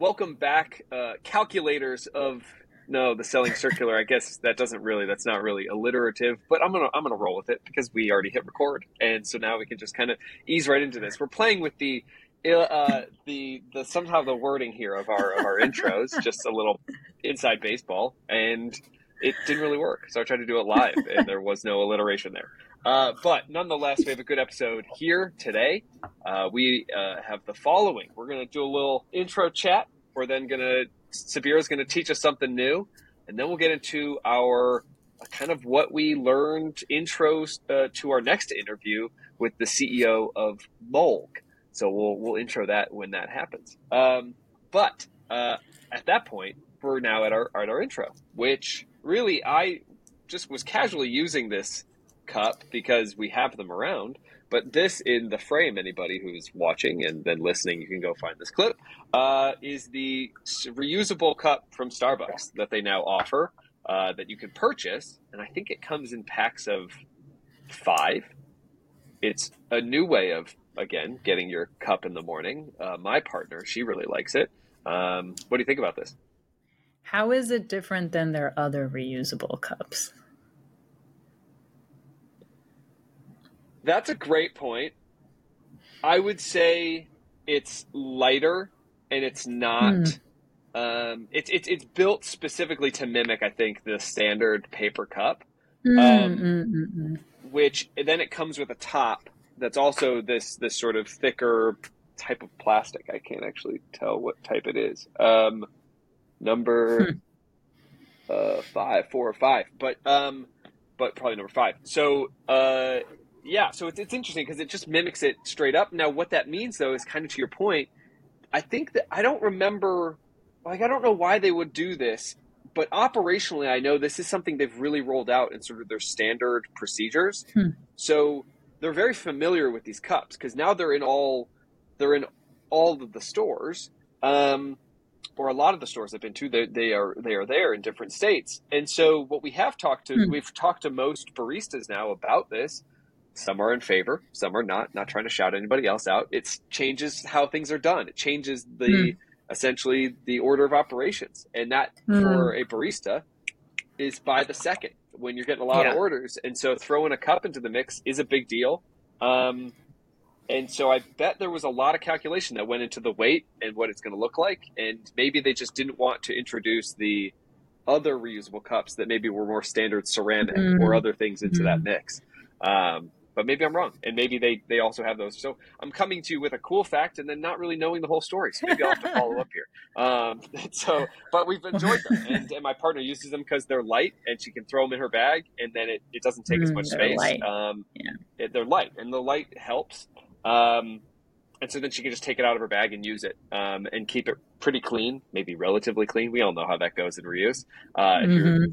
welcome back, uh, calculators of no the selling circular. I guess that doesn't really that's not really alliterative, but I'm gonna I'm gonna roll with it because we already hit record, and so now we can just kind of ease right into this. We're playing with the uh, the the somehow the wording here of our of our intros, just a little inside baseball, and it didn't really work. So I tried to do it live, and there was no alliteration there. Uh, but nonetheless, we have a good episode here today. Uh, we uh, have the following. We're going to do a little intro chat. We're then going to, Sabira is going to teach us something new. And then we'll get into our uh, kind of what we learned intros uh, to our next interview with the CEO of MOLG. So we'll, we'll intro that when that happens. Um, but uh, at that point, we're now at our, at our intro, which really I just was casually using this cup because we have them around. But this in the frame, anybody who's watching and then listening, you can go find this clip, uh, is the reusable cup from Starbucks that they now offer uh, that you can purchase. And I think it comes in packs of five. It's a new way of, again, getting your cup in the morning. Uh, my partner, she really likes it. Um, what do you think about this? How is it different than their other reusable cups? That's a great point. I would say it's lighter and it's not. Mm. Um, it's it's it's built specifically to mimic, I think, the standard paper cup, mm, um, mm, which then it comes with a top that's also this this sort of thicker type of plastic. I can't actually tell what type it is. Um, number hmm. uh, five, four or five, but um, but probably number five. So uh, yeah, so it's, it's interesting because it just mimics it straight up. Now, what that means, though, is kind of to your point. I think that I don't remember, like, I don't know why they would do this, but operationally, I know this is something they've really rolled out in sort of their standard procedures. Hmm. So they're very familiar with these cups because now they're in all they're in all of the stores, um, or a lot of the stores I've been to. They, they are they are there in different states, and so what we have talked to, hmm. we've talked to most baristas now about this some are in favor, some are not. Not trying to shout anybody else out. It changes how things are done. It changes the mm. essentially the order of operations, and that mm. for a barista is by the second when you're getting a lot yeah. of orders. And so throwing a cup into the mix is a big deal. Um, and so I bet there was a lot of calculation that went into the weight and what it's going to look like. And maybe they just didn't want to introduce the other reusable cups that maybe were more standard ceramic mm. or other things into that mix. Um, but maybe I'm wrong, and maybe they they also have those. So I'm coming to you with a cool fact, and then not really knowing the whole story. So maybe I'll have to follow up here. Um, so, but we've enjoyed them, and, and my partner uses them because they're light, and she can throw them in her bag, and then it, it doesn't take mm, as much space. Light. Um, yeah, it, they're light, and the light helps. Um, and so then she can just take it out of her bag and use it, um, and keep it pretty clean, maybe relatively clean. We all know how that goes in reuse. Uh, mm-hmm.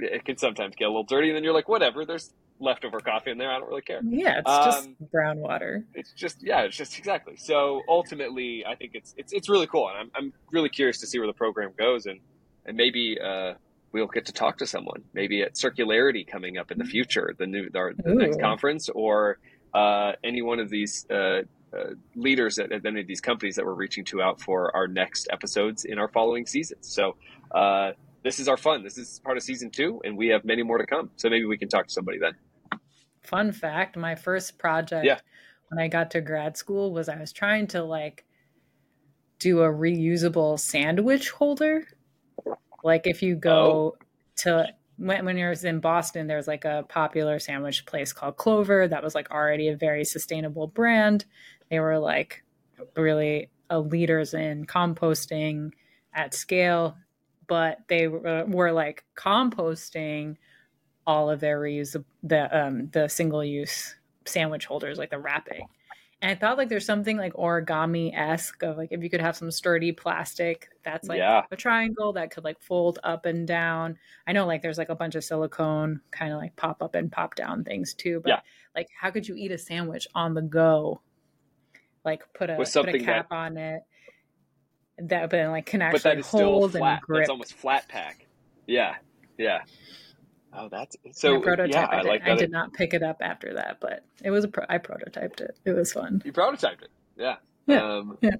It can sometimes get a little dirty, and then you're like, whatever. There's leftover coffee in there. I don't really care. Yeah, it's um, just brown water. It's just yeah, it's just exactly. So ultimately, I think it's it's it's really cool, and I'm I'm really curious to see where the program goes, and and maybe uh, we'll get to talk to someone, maybe at Circularity coming up in the future, the new our, the next conference, or uh, any one of these. Uh, uh, leaders at, at, any of these companies that we're reaching to out for our next episodes in our following seasons. So uh, this is our fun. This is part of season two, and we have many more to come. So maybe we can talk to somebody then fun fact my first project yeah. when I got to grad school was I was trying to like do a reusable sandwich holder. Like if you go oh. to when, when you're in Boston, there's like a popular sandwich place called Clover that was like already a very sustainable brand. They were like really leaders in composting at scale, but they were, were like composting all of their reuse the um the single use sandwich holders like the wrapping and i thought like there's something like origami esque of like if you could have some sturdy plastic that's like yeah. a triangle that could like fold up and down i know like there's like a bunch of silicone kind of like pop up and pop down things too but yeah. like how could you eat a sandwich on the go like put a, put a cap that, on it that but like can actually but that is hold and grip. That's almost flat pack. Yeah, yeah. Oh, that's so. prototype. Yeah, I, like I did not pick it up after that, but it was a pro- I prototyped it. It was fun. You prototyped it, yeah. Yeah. Um, yeah.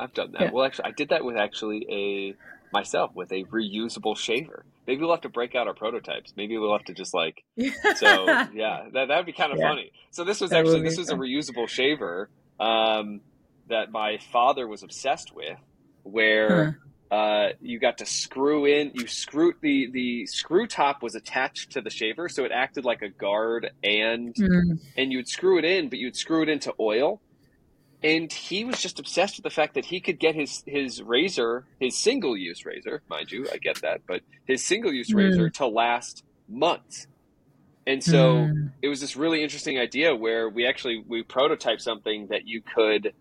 I've done that. Yeah. Well, actually, I did that with actually a myself with a reusable shaver. Maybe we'll have to break out our prototypes. Maybe we'll have to just like so yeah, that that'd be kind of yeah. funny. So this was that actually this was fun. a reusable shaver um, that my father was obsessed with, where huh. Uh, you got to screw in. You screw the the screw top was attached to the shaver, so it acted like a guard, and mm. and you'd screw it in, but you'd screw it into oil and he was just obsessed with the fact that he could get his his razor, his single use razor, mind you, I get that, but his single use mm. razor to last months. And so mm. it was this really interesting idea where we actually we prototyped something that you could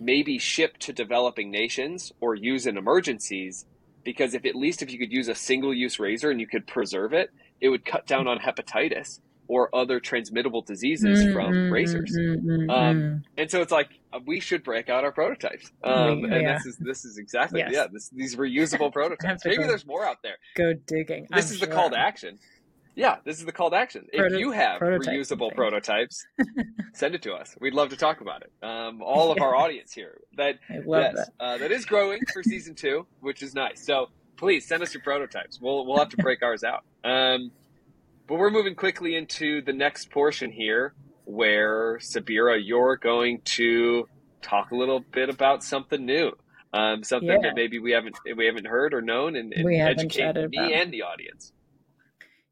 maybe ship to developing nations or use in emergencies because if at least if you could use a single use razor and you could preserve it, it would cut down on hepatitis or other transmittable diseases mm, from mm, razors. Mm, mm um, mm. and so it's like uh, we should break out our prototypes. Um, and this is this is exactly yes. yeah this, these reusable prototypes. Maybe go, there's more out there. Go digging. This I'm is sure. the call to action. Yeah, this is the call to action. Proto- if you have reusable prototypes, send it to us. We'd love to talk about it. Um, all of yeah. our audience here that yes, that. Uh, that is growing for season two, which is nice. So please send us your prototypes. We'll we'll have to break ours out. Um, but we're moving quickly into the next portion here where Sabira, you're going to talk a little bit about something new. Um, something yeah. that maybe we haven't we haven't heard or known and, and educate me about. and the audience.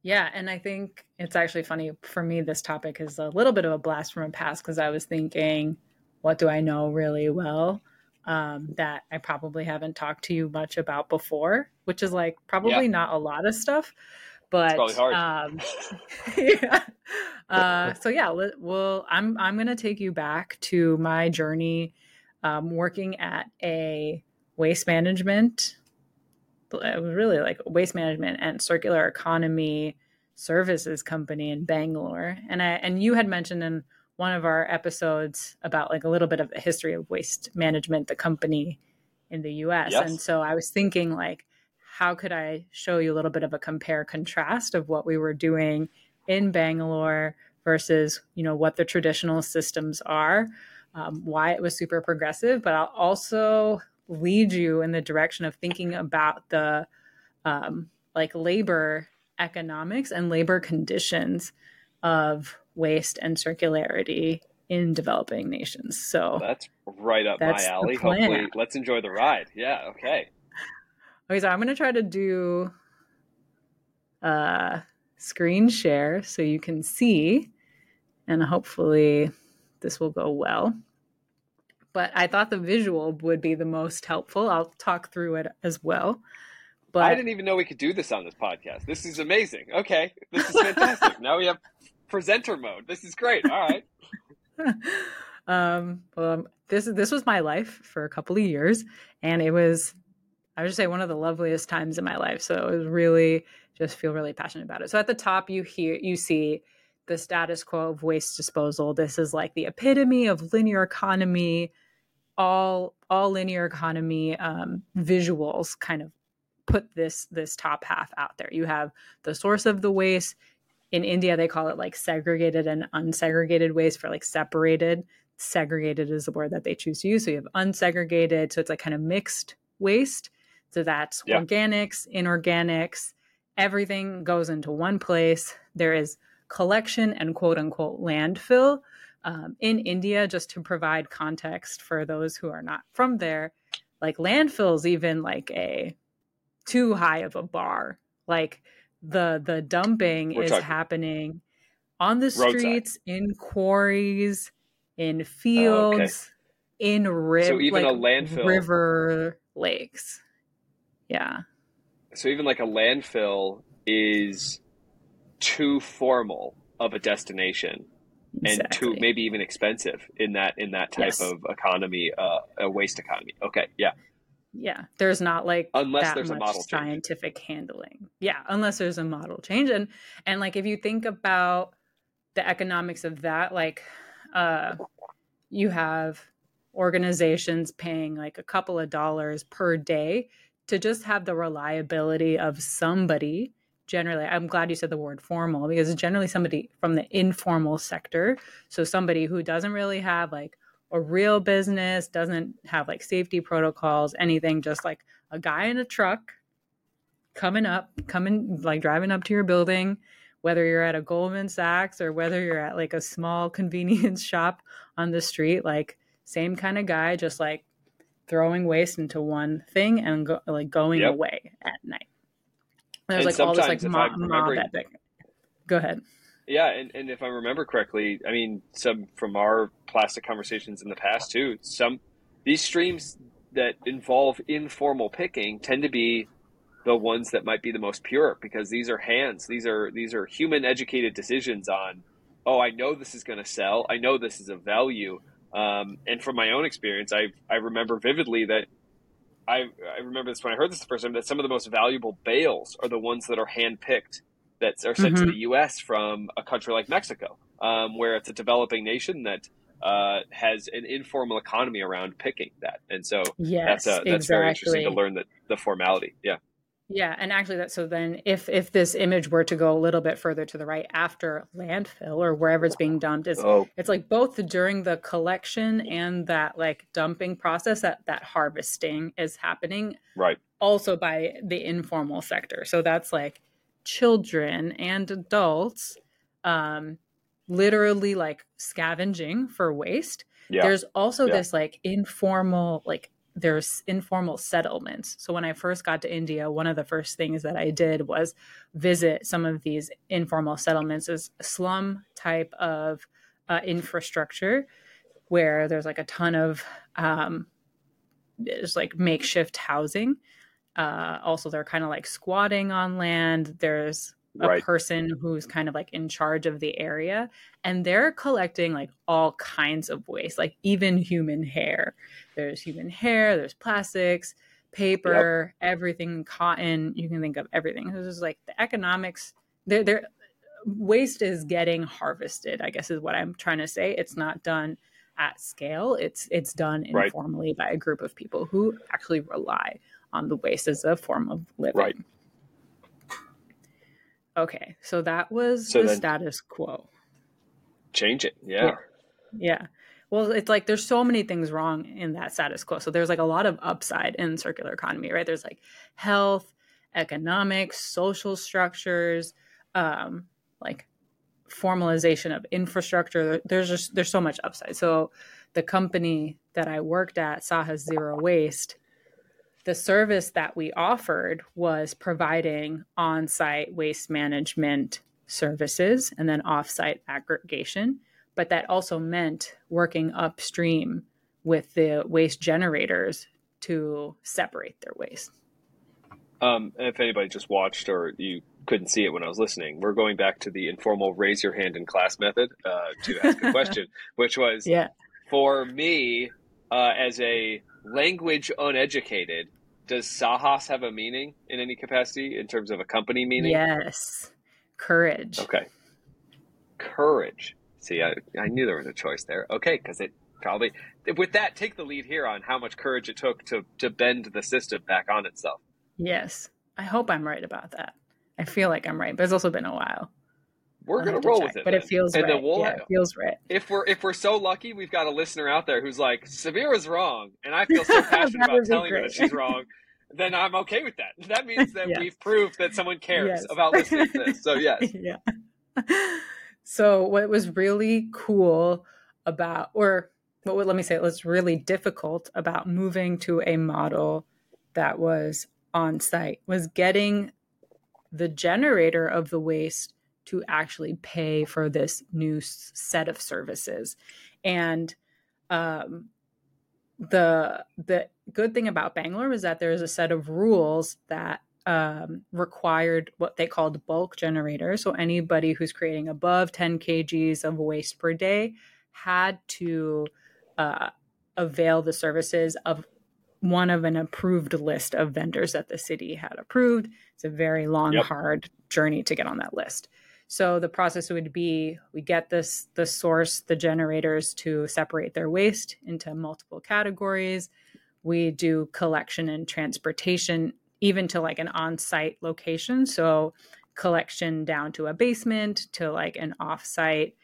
Yeah, and I think it's actually funny for me. This topic is a little bit of a blast from the past because I was thinking, what do I know really well um, that I probably haven't talked to you much about before, which is like probably yeah. not a lot of stuff but um, yeah. Uh, so yeah, well, I'm I'm gonna take you back to my journey um, working at a waste management. It was really like waste management and circular economy services company in Bangalore, and I and you had mentioned in one of our episodes about like a little bit of the history of waste management, the company in the U.S. Yes. And so I was thinking like how could I show you a little bit of a compare contrast of what we were doing in Bangalore versus you know what the traditional systems are, um, why it was super progressive, but I'll also lead you in the direction of thinking about the um, like labor economics and labor conditions of waste and circularity in developing nations. So that's right up that's my alley. Hopefully, let's enjoy the ride. Yeah. Okay. Okay, so I'm going to try to do a screen share so you can see, and hopefully this will go well. But I thought the visual would be the most helpful. I'll talk through it as well. But I didn't even know we could do this on this podcast. This is amazing. Okay, this is fantastic. now we have presenter mode. This is great. All right. um, well, this this was my life for a couple of years, and it was I would say one of the loveliest times in my life. So it was really just feel really passionate about it. So at the top you hear you see the status quo of waste disposal. This is like the epitome of linear economy. All all linear economy um, visuals kind of put this this top half out there. You have the source of the waste. In India, they call it like segregated and unsegregated waste for like separated. Segregated is the word that they choose to use. So you have unsegregated. So it's like kind of mixed waste. So that's yeah. organics, inorganics, everything goes into one place. There is collection and quote unquote landfill. Um, in India, just to provide context for those who are not from there, like landfills, even like a too high of a bar. Like the the dumping We're is talking. happening on the streets, Roadside. in quarries, in fields, oh, okay. in ri- so even like, a landfill river lakes. Yeah. So even like a landfill is too formal of a destination exactly. and too maybe even expensive in that in that type yes. of economy, uh, a waste economy. Okay, yeah. Yeah, there's not like unless there's a model scientific change. handling. Yeah, unless there's a model change, and and like if you think about the economics of that, like uh, you have organizations paying like a couple of dollars per day to just have the reliability of somebody generally i'm glad you said the word formal because generally somebody from the informal sector so somebody who doesn't really have like a real business, doesn't have like safety protocols, anything, just like a guy in a truck coming up, coming like driving up to your building, whether you're at a Goldman Sachs or whether you're at like a small convenience shop on the street, like same kind of guy, just like throwing waste into one thing and go, like going yep. away at night. There's and like all this like mob, mob epic. Go ahead. Yeah, and, and if I remember correctly, I mean, some from our plastic conversations in the past too, some these streams that involve informal picking tend to be the ones that might be the most pure because these are hands, these are these are human educated decisions on, oh, I know this is going to sell, I know this is a value, um, and from my own experience, I I remember vividly that I I remember this when I heard this the first time that some of the most valuable bales are the ones that are hand picked that are sent mm-hmm. to the U.S. from a country like Mexico, um, where it's a developing nation that uh, has an informal economy around picking that, and so yes, that's uh, that's exactly. very interesting to learn that the formality. Yeah. Yeah, and actually that so then if if this image were to go a little bit further to the right after landfill or wherever it's being dumped is oh. it's like both during the collection and that like dumping process that that harvesting is happening right also by the informal sector. So that's like children and adults um, literally like scavenging for waste. Yeah. There's also yeah. this like informal, like there's informal settlements. So when I first got to India, one of the first things that I did was visit some of these informal settlements as slum type of uh, infrastructure where there's like a ton of um, there's like makeshift housing uh, also, they're kind of like squatting on land. There's a right. person who's kind of like in charge of the area, and they're collecting like all kinds of waste, like even human hair. There's human hair, there's plastics, paper, yep. everything, cotton. You can think of everything. This is like the economics. They're, they're waste is getting harvested. I guess is what I'm trying to say. It's not done at scale. It's it's done informally right. by a group of people who actually rely on the waste as a form of living. Right. Okay, so that was so the status quo. Change it, yeah. yeah. Well, it's like there's so many things wrong in that status quo. So there's like a lot of upside in circular economy, right? There's like health, economics, social structures, um, like formalization of infrastructure. There's just there's so much upside. So the company that I worked at, Saha Zero Waste, the service that we offered was providing on site waste management services and then off site aggregation. But that also meant working upstream with the waste generators to separate their waste. Um, if anybody just watched or you couldn't see it when I was listening, we're going back to the informal raise your hand in class method uh, to ask a question, which was yeah. for me uh, as a language uneducated, does Saahas have a meaning in any capacity in terms of a company meaning? Yes. Courage. Okay. Courage. See, I, I knew there was a choice there. Okay, because it probably with that take the lead here on how much courage it took to to bend the system back on itself. Yes. I hope I'm right about that. I feel like I'm right, but it's also been a while. We're gonna roll check, with it, but then. it feels and right. We'll, yeah, it feels right. If we're if we're so lucky, we've got a listener out there who's like, "Sabira's wrong," and I feel so passionate about telling her that she's wrong. Then I'm okay with that. That means that yes. we've proved that someone cares yes. about listening to this. So yes, yeah. So what was really cool about, or what let me say, it was really difficult about moving to a model that was on site was getting the generator of the waste to actually pay for this new set of services. And um, the the good thing about Bangalore was that there is a set of rules that um, required what they called bulk generators. So anybody who's creating above 10 kgs of waste per day had to uh, avail the services of one of an approved list of vendors that the city had approved. It's a very long, yep. hard journey to get on that list. So the process would be we get this the source, the generators to separate their waste into multiple categories. We do collection and transportation even to like an on-site location. So collection down to a basement to like an off-site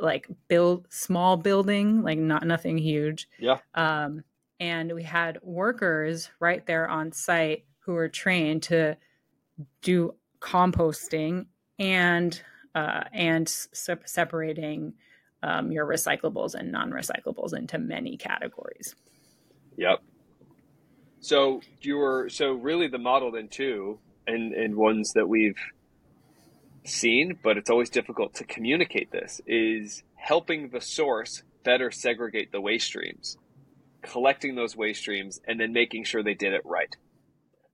like build small building, like not nothing huge. Yeah. Um, and we had workers right there on site who were trained to do composting and uh, and se- separating um, your recyclables and non-recyclables into many categories. Yep. So you were so really the model then too, and and ones that we've seen, but it's always difficult to communicate this is helping the source better segregate the waste streams, collecting those waste streams, and then making sure they did it right,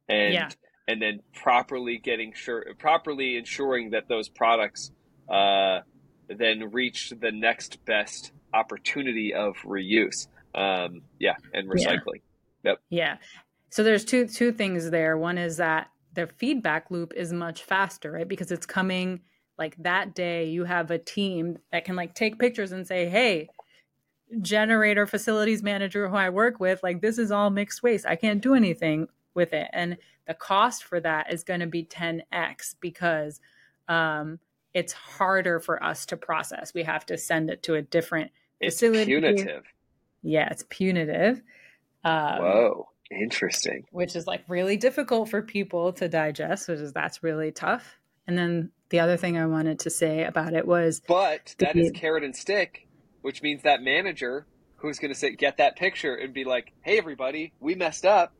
and yeah. And then properly getting sure properly ensuring that those products uh, then reach the next best opportunity of reuse. Um, yeah, and recycling. Yeah. Yep. Yeah. So there's two two things there. One is that the feedback loop is much faster, right? Because it's coming like that day you have a team that can like take pictures and say, "Hey, generator facilities manager who I work with, like this is all mixed waste. I can't do anything with it." And the cost for that is going to be 10x because um, it's harder for us to process. We have to send it to a different it's facility. Punitive. Yeah, it's punitive. Um, Whoa. Interesting. Which is like really difficult for people to digest, which is that's really tough. And then the other thing I wanted to say about it was But that is carrot and stick, which means that manager who's going to say get that picture and be like, "Hey everybody, we messed up.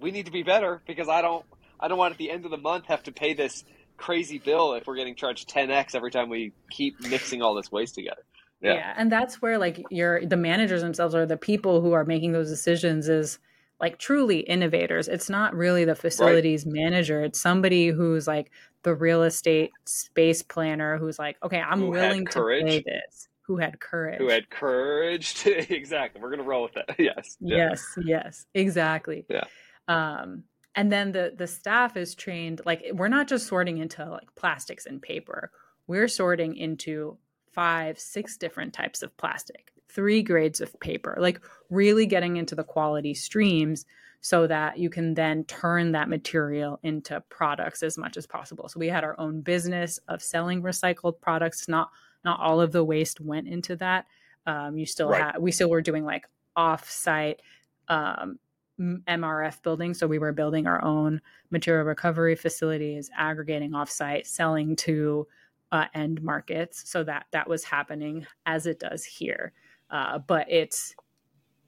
We need to be better because I don't I don't want at the end of the month have to pay this crazy bill if we're getting charged 10x every time we keep mixing all this waste together." Yeah. yeah. and that's where like your the managers themselves are the people who are making those decisions is like truly innovators. It's not really the facilities right. manager. It's somebody who's like the real estate space planner who's like, okay, I'm who willing to pay this. Who had courage? Who had courage? To, exactly. We're gonna roll with that. Yes. Yeah. Yes. Yes. Exactly. Yeah. Um, and then the the staff is trained. Like we're not just sorting into like plastics and paper. We're sorting into five, six different types of plastic three grades of paper, like really getting into the quality streams so that you can then turn that material into products as much as possible. So we had our own business of selling recycled products. Not not all of the waste went into that. Um, you still right. had we still were doing like off-site um, MRF building. So we were building our own material recovery facilities, aggregating offsite, selling to uh, end markets. So that that was happening as it does here uh, but it's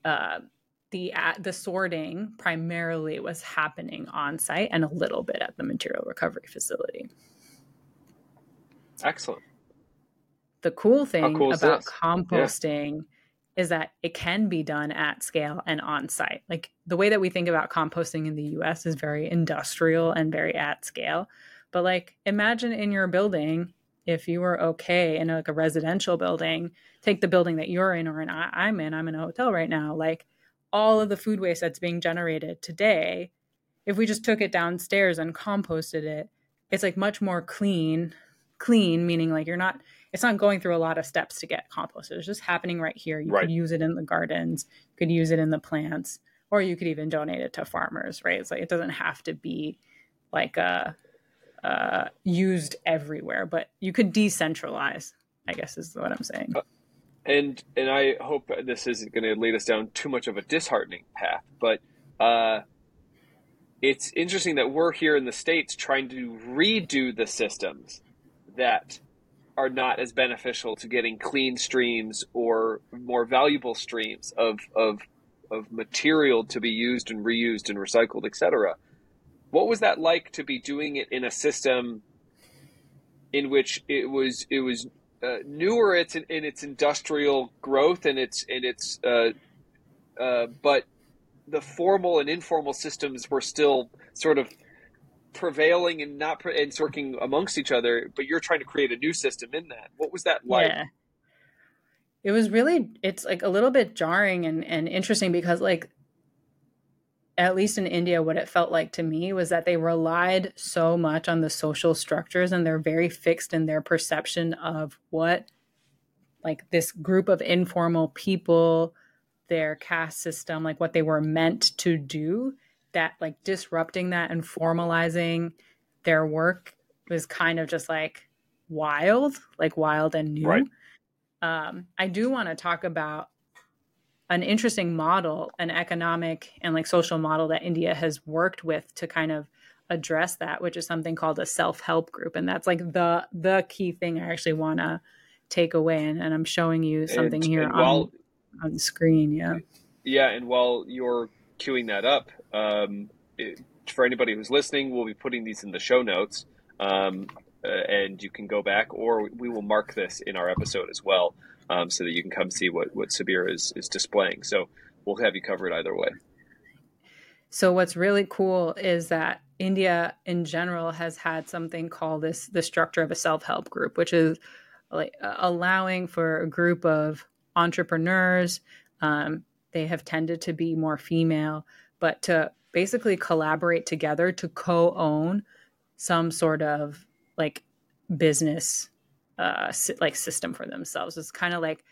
uh, the uh, the sorting primarily was happening on site and a little bit at the material recovery facility. Excellent. The cool thing cool about composting yeah. Is that it can be done at scale and on site. Like the way that we think about composting in the US is very industrial and very at scale. But like imagine in your building if you were okay in a, like a residential building, take the building that you're in or in I'm in, I'm in a hotel right now, like all of the food waste that's being generated today, if we just took it downstairs and composted it, it's like much more clean, clean meaning like you're not it's not going through a lot of steps to get compost. It's just happening right here. You right. could use it in the gardens, you could use it in the plants, or you could even donate it to farmers, right? It's like it doesn't have to be like a uh, used everywhere, but you could decentralize. I guess is what I'm saying. Uh, and and I hope this isn't going to lead us down too much of a disheartening path, but uh, it's interesting that we're here in the states trying to redo the systems that are not as beneficial to getting clean streams or more valuable streams of of of material to be used and reused and recycled, etc. What was that like to be doing it in a system in which it was it was uh, newer it's in, in, its industrial growth and its in its uh, uh, but the formal and informal systems were still sort of prevailing and not pre- and working amongst each other but you're trying to create a new system in that. What was that like? Yeah. it was really it's like a little bit jarring and, and interesting because like at least in India, what it felt like to me was that they relied so much on the social structures and they're very fixed in their perception of what, like, this group of informal people, their caste system, like what they were meant to do, that, like, disrupting that and formalizing their work was kind of just like wild, like wild and new. Right. um, I do want to talk about an interesting model, an economic and like social model that India has worked with to kind of address that, which is something called a self-help group. And that's like the the key thing I actually want to take away. And, and, I'm showing you something and, here and on, while, on screen. Yeah. Yeah. And while you're queuing that up, um, it, for anybody who's listening, we'll be putting these in the show notes. Um, uh, and you can go back, or we will mark this in our episode as well, um, so that you can come see what what Sabir is is displaying. So we'll have you covered either way. So what's really cool is that India in general has had something called this the structure of a self-help group, which is like allowing for a group of entrepreneurs. Um, they have tended to be more female, but to basically collaborate together to co-own some sort of like business uh like system for themselves. It's kind of like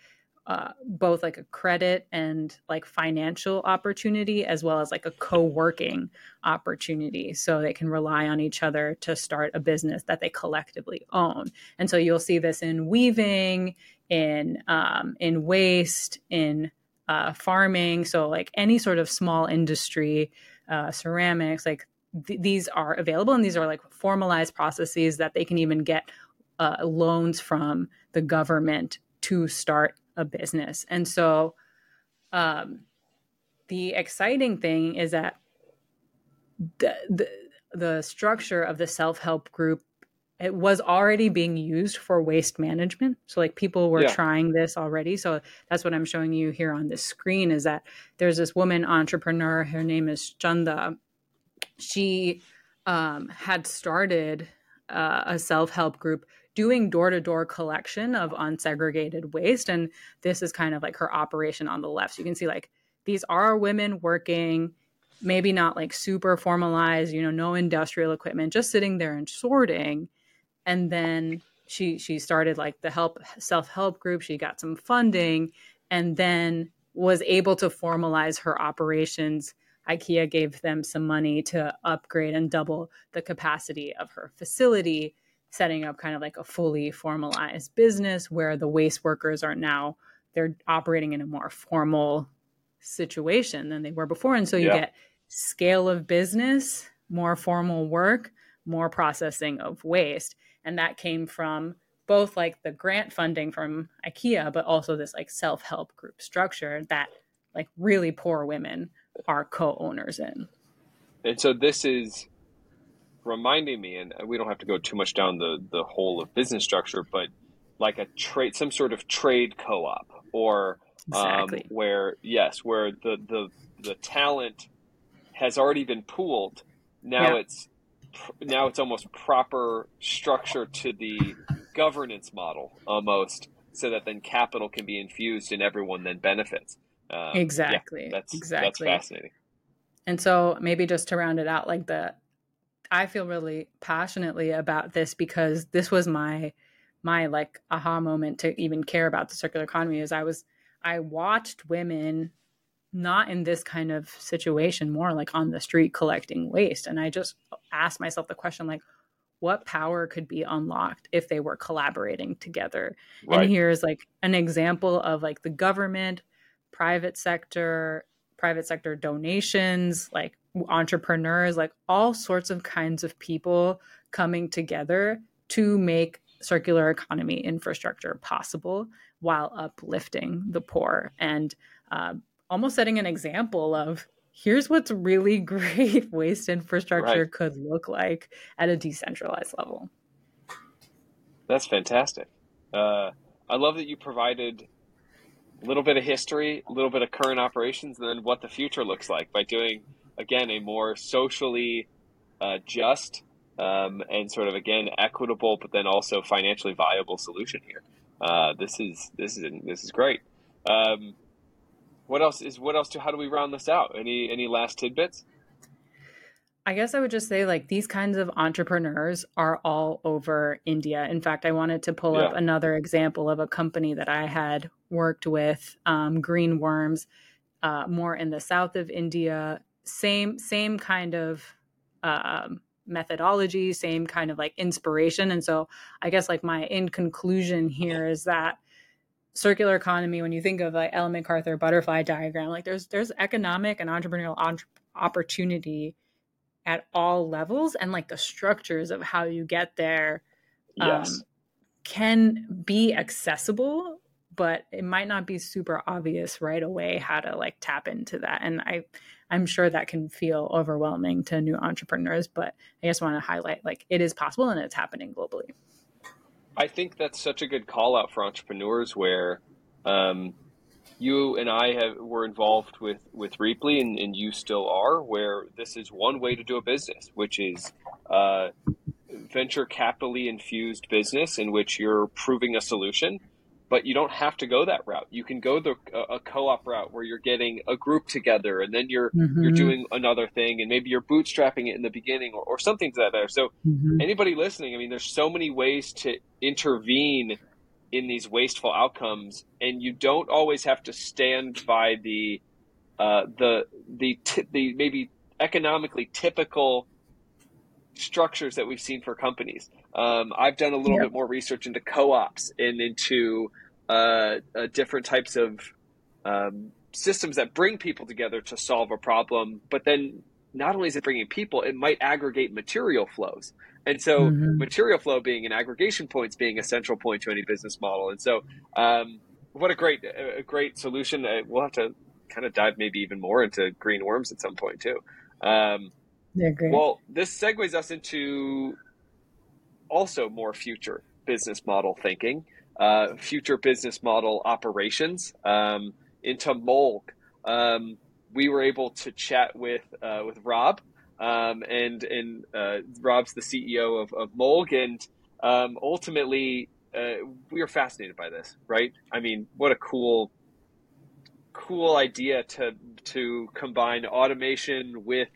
uh, both like a credit and like financial opportunity as well as like a co-working opportunity so they can rely on each other to start a business that they collectively own. And so you'll see this in weaving in um, in waste in uh, farming so like any sort of small industry uh, ceramics like th- these are available and these are like formalized processes that they can even get uh, loans from the government to start a business. And so um, the exciting thing is that the, the, the structure of the self-help group it was already being used for waste management. So like people were yeah. trying this already. So that's what i'm showing you here on this screen is that there's this woman entrepreneur her name is chanda. She um, had started uh, a self-help group doing door-to-door collection of unsegregated waste. And this is kind of like her operation on the left. So you can see like these are women working maybe not like super formalized you know no industrial equipment just sitting there and sorting and then she she started like the help self-help group she got some funding and then was able to formalize her operations IKEA gave them some money to upgrade and double the capacity of her facility, setting up kind of like a fully formalized business where the waste workers are now they're operating in a more formal situation than they were before. And so you yeah. get scale of business, more formal work, more processing of waste. And that came from both like the grant funding from IKEA, but also this like self help group structure that like really poor women are co-owners in. And so this is reminding me, and we don't have to go too much down the the whole of business structure, but like a trade, some sort of trade co-op, or um, exactly. um, where yes, where the the the talent has already been pooled. Now yeah. it's now it's almost proper structure to the governance model almost so that then capital can be infused and everyone then benefits um, exactly. Yeah, that's exactly. That's fascinating. And so maybe just to round it out, like the, I feel really passionately about this because this was my, my like aha moment to even care about the circular economy. Is I was, I watched women not in this kind of situation, more like on the street collecting waste, and I just asked myself the question like, what power could be unlocked if they were collaborating together? Right. And here's like an example of like the government private sector, private sector donations, like entrepreneurs, like all sorts of kinds of people coming together to make circular economy infrastructure possible while uplifting the poor and uh, almost setting an example of here's what's really great waste infrastructure right. could look like at a decentralized level. That's fantastic. Uh, I love that you provided a little bit of history, a little bit of current operations, and then what the future looks like by doing, again, a more socially uh, just um, and sort of again equitable, but then also financially viable solution here. Uh, this is this is this is great. Um, what else is what else? To, how do we round this out? Any any last tidbits? I guess I would just say like these kinds of entrepreneurs are all over India. In fact, I wanted to pull yeah. up another example of a company that I had worked with, um, Green Worms, uh, more in the south of India. Same same kind of uh, methodology, same kind of like inspiration. And so I guess like my in conclusion here is that circular economy when you think of like ellen macarthur butterfly diagram like there's there's economic and entrepreneurial entre- opportunity at all levels and like the structures of how you get there um, yes. can be accessible but it might not be super obvious right away how to like tap into that and i i'm sure that can feel overwhelming to new entrepreneurs but i just want to highlight like it is possible and it's happening globally I think that's such a good call out for entrepreneurs where um, you and I have were involved with with Reaply, and, and, you still are. Where this is one way to do a business, which is uh, venture capitally infused business in which you're proving a solution but you don't have to go that route. You can go the a co-op route where you're getting a group together, and then you're mm-hmm. you're doing another thing, and maybe you're bootstrapping it in the beginning or, or something to that there. So mm-hmm. anybody listening, I mean, there's so many ways to intervene in these wasteful outcomes, and you don't always have to stand by the uh, the the t- the maybe economically typical structures that we've seen for companies. Um, I've done a little bit more research into co-ops and into uh, uh, different types of um, systems that bring people together to solve a problem. But then, not only is it bringing people, it might aggregate material flows. And so, mm-hmm. material flow being an aggregation points being a central point to any business model. And so, um, what a great, a great solution. Uh, we'll have to kind of dive maybe even more into green worms at some point too. Um, yeah, great. Well, this segues us into also more future business model thinking, uh, future business model operations um, into MOLG. Um, we were able to chat with uh, with Rob, um, and and uh, Rob's the CEO of, of MOLG, and um, ultimately uh, we are fascinated by this. Right? I mean, what a cool cool idea to to combine automation with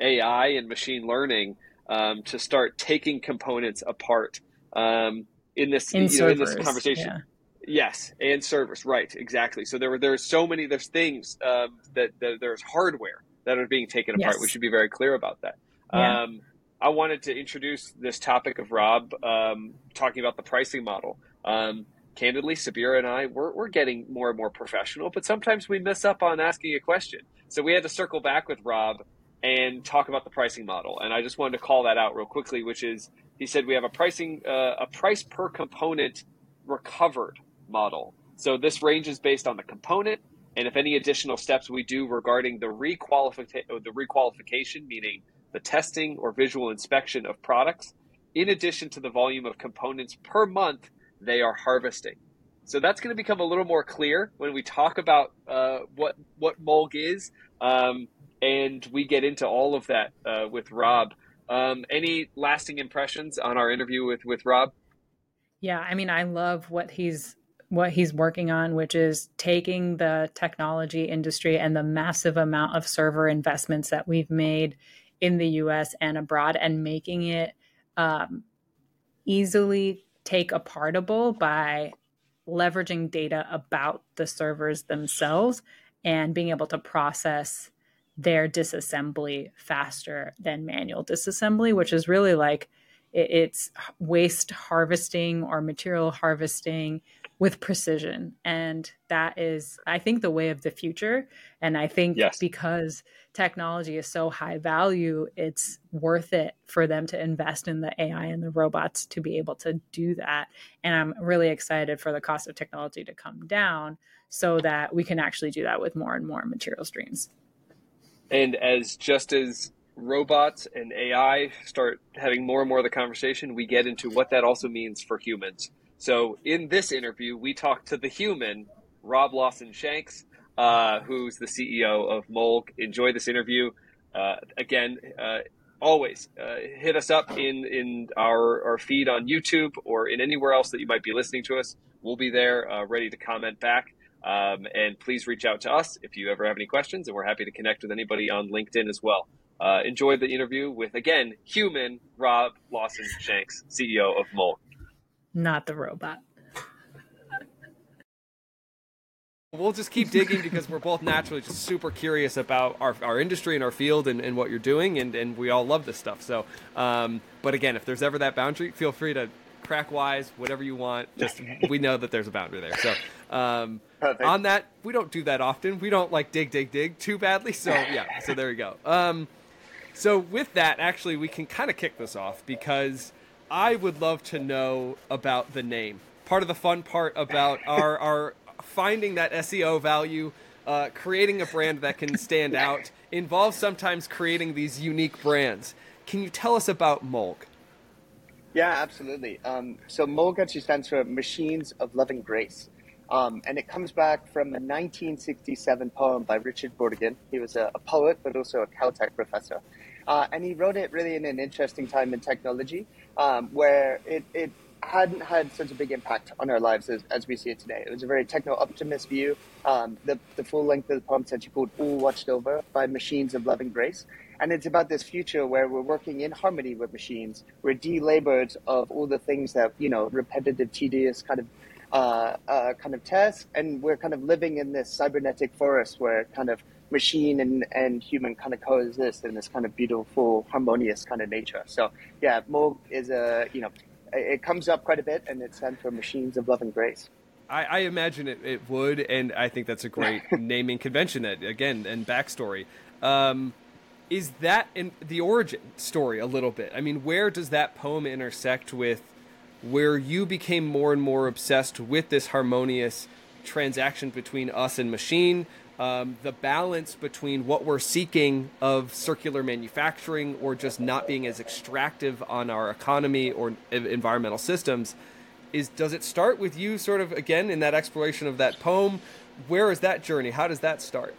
AI and machine learning um, to start taking components apart um, in this in, you know, in this conversation. Yeah. Yes, and servers, right? Exactly. So there were there's so many there's things um, that, that, there's hardware that are being taken apart. Yes. We should be very clear about that. Yeah. Um, I wanted to introduce this topic of Rob um, talking about the pricing model. Um, candidly, Sabira and I we're, we're getting more and more professional, but sometimes we miss up on asking a question. So we had to circle back with Rob and talk about the pricing model. And I just wanted to call that out real quickly, which is he said we have a pricing uh, a price per component recovered model. So this range is based on the component and if any additional steps we do regarding the requalification, the requalification, meaning the testing or visual inspection of products, in addition to the volume of components per month they are harvesting. So that's going to become a little more clear when we talk about uh, what what MOLG is. Um, and we get into all of that uh, with Rob. Um, any lasting impressions on our interview with with Rob? Yeah, I mean, I love what he's what he's working on, which is taking the technology industry and the massive amount of server investments that we've made in the U.S. and abroad, and making it um, easily take apartable by leveraging data about the servers themselves and being able to process their disassembly faster than manual disassembly, which is really like it's waste harvesting or material harvesting with precision. And that is, I think, the way of the future. And I think yes. because technology is so high value, it's worth it for them to invest in the AI and the robots to be able to do that. And I'm really excited for the cost of technology to come down so that we can actually do that with more and more material streams. And as just as robots and AI start having more and more of the conversation, we get into what that also means for humans. So in this interview, we talk to the human, Rob Lawson Shanks, uh, who's the CEO of MOLG. Enjoy this interview. Uh, again, uh, always uh, hit us up in in our, our feed on YouTube or in anywhere else that you might be listening to us. We'll be there, uh, ready to comment back. Um, and please reach out to us if you ever have any questions, and we're happy to connect with anybody on LinkedIn as well. Uh, enjoy the interview with, again, human Rob Lawson Shanks, CEO of MOLG. Not the robot. We'll just keep digging because we're both naturally just super curious about our, our industry and our field and, and what you're doing, and, and we all love this stuff. So, um, but again, if there's ever that boundary, feel free to crack wise, whatever you want. Just we know that there's a boundary there. So um, on that, we don't do that often. We don't like dig, dig, dig too badly. So yeah, so there you go. Um, so with that, actually, we can kind of kick this off because I would love to know about the name. Part of the fun part about our our finding that SEO value, uh, creating a brand that can stand out, involves sometimes creating these unique brands. Can you tell us about MOLG? Yeah, absolutely. Um, so actually stands for Machines of Loving Grace. Um, and it comes back from a 1967 poem by Richard Brautigan. He was a, a poet, but also a Caltech professor. Uh, and he wrote it really in an interesting time in technology um, where it, it hadn't had such a big impact on our lives as, as we see it today. It was a very techno optimist view. Um, the, the full length of the poem is actually called All Watched Over by Machines of Loving Grace. And it's about this future where we're working in harmony with machines. We're delabored of all the things that, you know, repetitive, tedious kind of uh, uh, kind of tasks, and we're kind of living in this cybernetic forest where kind of machine and, and human kind of coexist in this kind of beautiful, harmonious kind of nature. So yeah, MOLG is a you know, it comes up quite a bit, and it's stands for Machines of Love and Grace. I, I imagine it, it would, and I think that's a great naming convention. That again, and backstory. Um, is that in the origin story a little bit? I mean, where does that poem intersect with where you became more and more obsessed with this harmonious transaction between us and machine? Um, the balance between what we're seeking of circular manufacturing or just not being as extractive on our economy or environmental systems is does it start with you sort of again in that exploration of that poem where is that journey how does that start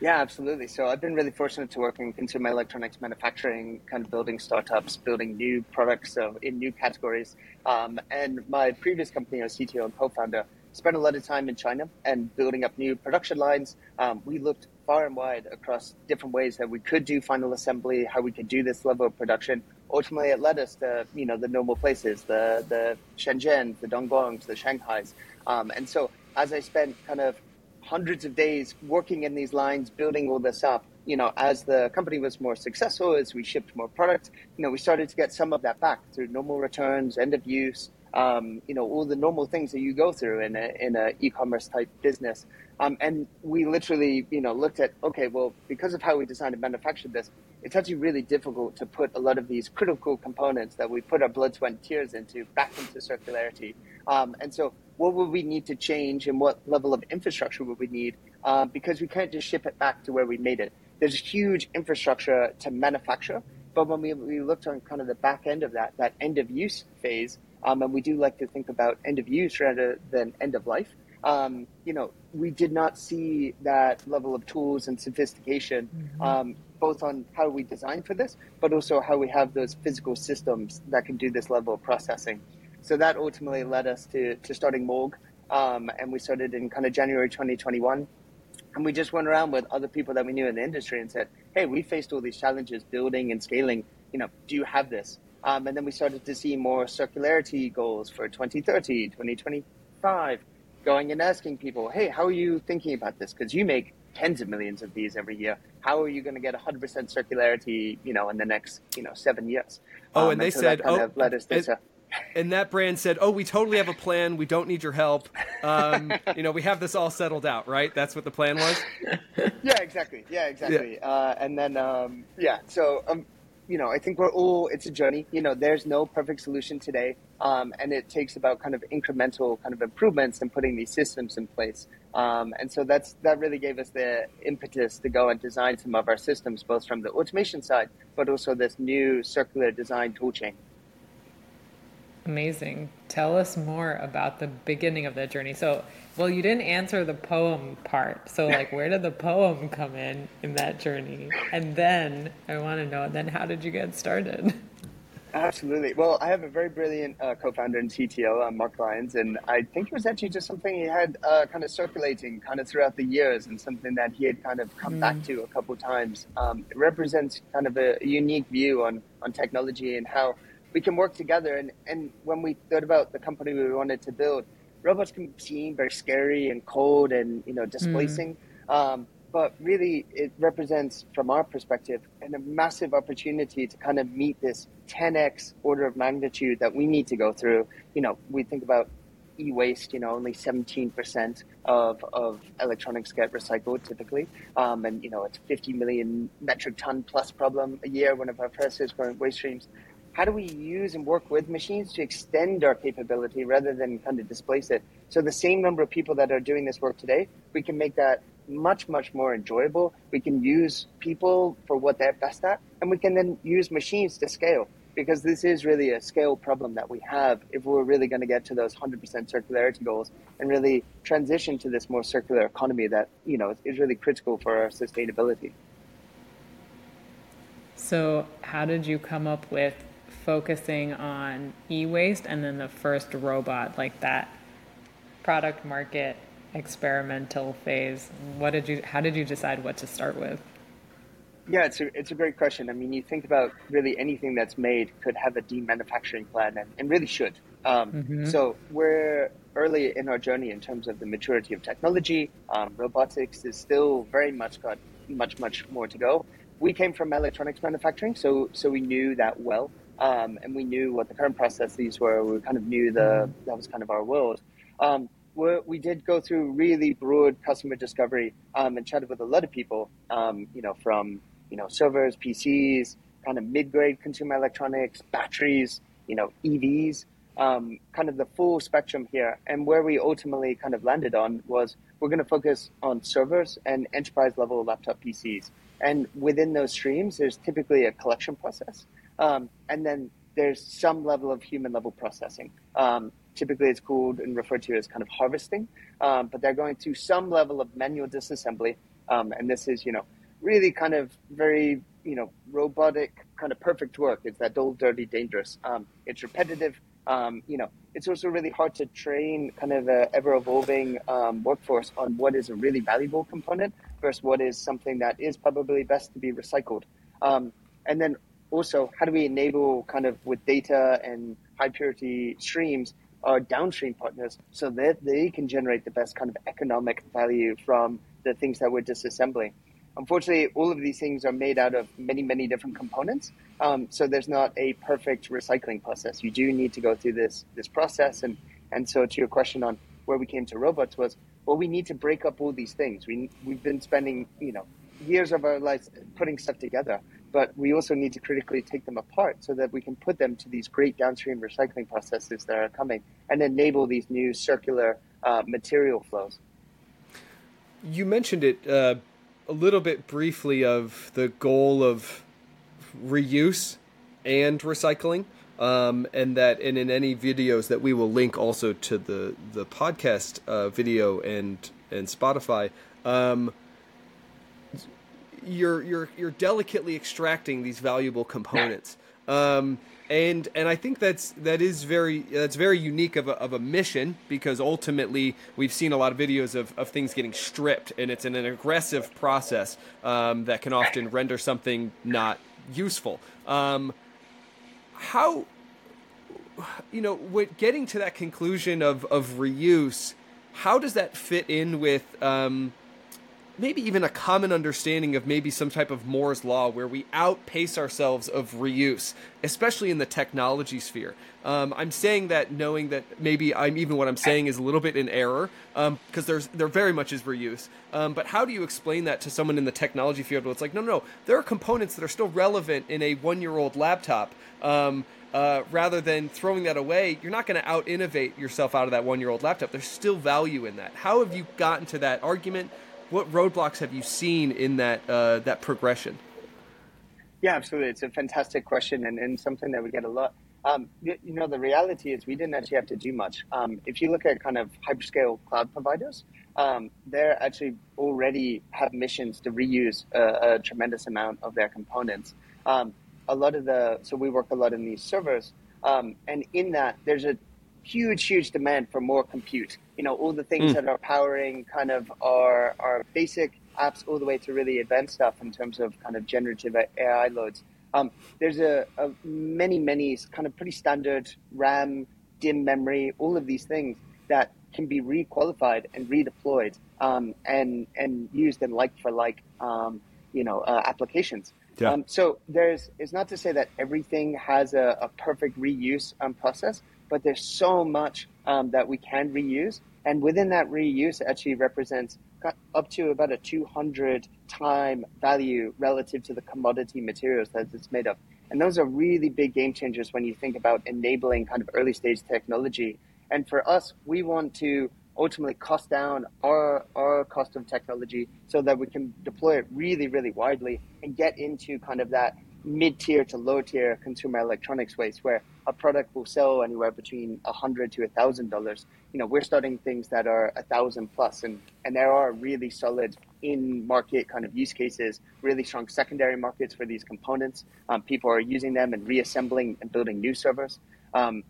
yeah, absolutely. So I've been really fortunate to work in consumer electronics manufacturing, kind of building startups, building new products in new categories. Um, and my previous company, as CTO and co-founder, spent a lot of time in China and building up new production lines. Um, we looked far and wide across different ways that we could do final assembly, how we could do this level of production. Ultimately, it led us to you know the normal places, the the Shenzhen, the Dongguans, the Shanghai's. Um, and so as I spent kind of hundreds of days working in these lines, building all this up. You know, as the company was more successful, as we shipped more products, you know, we started to get some of that back through normal returns, end of use, um, you know, all the normal things that you go through in a in a e-commerce type business. Um, and we literally, you know, looked at okay, well, because of how we designed and manufactured this, it's actually really difficult to put a lot of these critical components that we put our blood, sweat, and tears into back into circularity. Um, and so what would we need to change and what level of infrastructure would we need? Uh, because we can't just ship it back to where we made it. There's huge infrastructure to manufacture, but when we, we looked on kind of the back end of that, that end of use phase, um, and we do like to think about end of use rather than end of life. Um, you know, we did not see that level of tools and sophistication, mm-hmm. um, both on how we design for this, but also how we have those physical systems that can do this level of processing. So that ultimately led us to, to starting MOLG. Um, and we started in kind of January 2021. And we just went around with other people that we knew in the industry and said, hey, we faced all these challenges building and scaling. You know, do you have this? Um, and then we started to see more circularity goals for 2030, 2025, going and asking people, hey, how are you thinking about this? Because you make tens of millions of these every year. How are you going to get 100% circularity, you know, in the next, you know, seven years? Oh, um, and they and so said, oh, led us to, and that brand said, "Oh, we totally have a plan. We don't need your help. Um, you know, we have this all settled out, right? That's what the plan was." Yeah, exactly. Yeah, exactly. Yeah. Uh, and then, um, yeah. So, um, you know, I think we're all. It's a journey. You know, there's no perfect solution today, um, and it takes about kind of incremental kind of improvements and putting these systems in place. Um, and so that's that really gave us the impetus to go and design some of our systems, both from the automation side, but also this new circular design toolchain. Amazing. Tell us more about the beginning of that journey. So, well, you didn't answer the poem part. So, like, where did the poem come in in that journey? And then I want to know, then how did you get started? Absolutely. Well, I have a very brilliant uh, co-founder and CTO, uh, Mark Lyons, and I think it was actually just something he had uh, kind of circulating kind of throughout the years, and something that he had kind of come mm. back to a couple times. Um, it represents kind of a, a unique view on on technology and how we can work together. And, and when we thought about the company we wanted to build, robots can seem very scary and cold and you know displacing. Mm. Um, but really it represents, from our perspective, and a massive opportunity to kind of meet this 10x order of magnitude that we need to go through. You know, we think about e-waste, you know, only 17% of, of electronics get recycled typically. Um, and, you know, it's 50 million metric ton plus problem a year, one of our fastest growing waste streams. How do we use and work with machines to extend our capability rather than kind of displace it? So the same number of people that are doing this work today, we can make that much, much more enjoyable. We can use people for what they're best at, and we can then use machines to scale because this is really a scale problem that we have if we're really going to get to those 100% circularity goals and really transition to this more circular economy that you know is really critical for our sustainability so how did you come up with focusing on e-waste and then the first robot like that product market experimental phase what did you how did you decide what to start with yeah, it's a, it's a great question. I mean, you think about really anything that's made could have a demanufacturing plan and, and really should. Um, mm-hmm. So we're early in our journey in terms of the maturity of technology. Um, robotics is still very much got much, much more to go. We came from electronics manufacturing, so so we knew that well, um, and we knew what the current processes were. We kind of knew the mm-hmm. that was kind of our world. Um, we did go through really broad customer discovery um, and chatted with a lot of people, um, you know, from you know, servers, PCs, kind of mid-grade consumer electronics, batteries, you know, EVs, um, kind of the full spectrum here. And where we ultimately kind of landed on was we're going to focus on servers and enterprise level laptop PCs. And within those streams, there's typically a collection process. Um, and then there's some level of human level processing. Um, typically, it's called and referred to as kind of harvesting, um, but they're going to some level of manual disassembly. Um, and this is, you know, really kind of very you know robotic kind of perfect work. It's that old, dirty, dangerous. Um, it's repetitive. Um, you know, it's also really hard to train kind of a ever evolving workforce on what is a really valuable component versus what is something that is probably best to be recycled. And then also, how do we enable kind of with data and high purity streams our downstream partners so that they can generate the best kind of economic value from the things that we're disassembling. Unfortunately, all of these things are made out of many, many different components. Um, so there's not a perfect recycling process. You do need to go through this this process. And and so to your question on where we came to robots was, well, we need to break up all these things. We we've been spending you know years of our lives putting stuff together, but we also need to critically take them apart so that we can put them to these great downstream recycling processes that are coming and enable these new circular uh, material flows. You mentioned it uh, a little bit briefly of the goal of reuse and recycling. Um, and that and in any videos that we will link also to the the podcast uh, video and and Spotify, um, you're you're you're delicately extracting these valuable components. Um, and and I think that's that is very that's very unique of a, of a mission because ultimately we've seen a lot of videos of, of things getting stripped and it's an, an aggressive process um, that can often render something not useful. Um, how you know with getting to that conclusion of of reuse, how does that fit in with um, maybe even a common understanding of maybe some type of Moore's law where we outpace ourselves of reuse, especially in the technology sphere. Um, I'm saying that knowing that maybe I'm even what I'm saying is a little bit in error because um, there's there very much is reuse. Um, but how do you explain that to someone in the technology field? Where it's like, no, no, no, there are components that are still relevant in a one year old laptop. Um, uh, rather than throwing that away, you're not going to out innovate yourself out of that one year old laptop. There's still value in that. How have you gotten to that argument? What roadblocks have you seen in that uh, that progression? Yeah, absolutely. It's a fantastic question and, and something that we get a lot. Um, you, know, the reality is we didn't actually have to do much. Um, if you look at kind of hyperscale cloud providers, um, they actually already have missions to reuse a, a tremendous amount of their components. Um, a lot of the so we work a lot in these servers, um, and in that there's a huge, huge demand for more compute. You know, all the things mm. that are powering kind of our, our basic apps all the way to really advanced stuff in terms of kind of generative AI loads. Um, there's a, a, many, many kind of pretty standard RAM, DIMM memory, all of these things that can be requalified and redeployed um, and and used in like for like um, you know uh, applications. Yeah. Um, so there's it's not to say that everything has a, a perfect reuse um, process, but there's so much um, that we can reuse, and within that reuse, it actually represents up to about a 200 time value relative to the commodity materials that it's made of. And those are really big game changers when you think about enabling kind of early stage technology. And for us, we want to ultimately cost down our, our cost of technology so that we can deploy it really, really widely and get into kind of that mid tier to low tier consumer electronics waste where a product will sell anywhere between a hundred to a thousand dollars. You know, we're starting things that are a thousand plus and, and there are really solid in market kind of use cases, really strong secondary markets for these components. Um, people are using them and reassembling and building new servers. Um,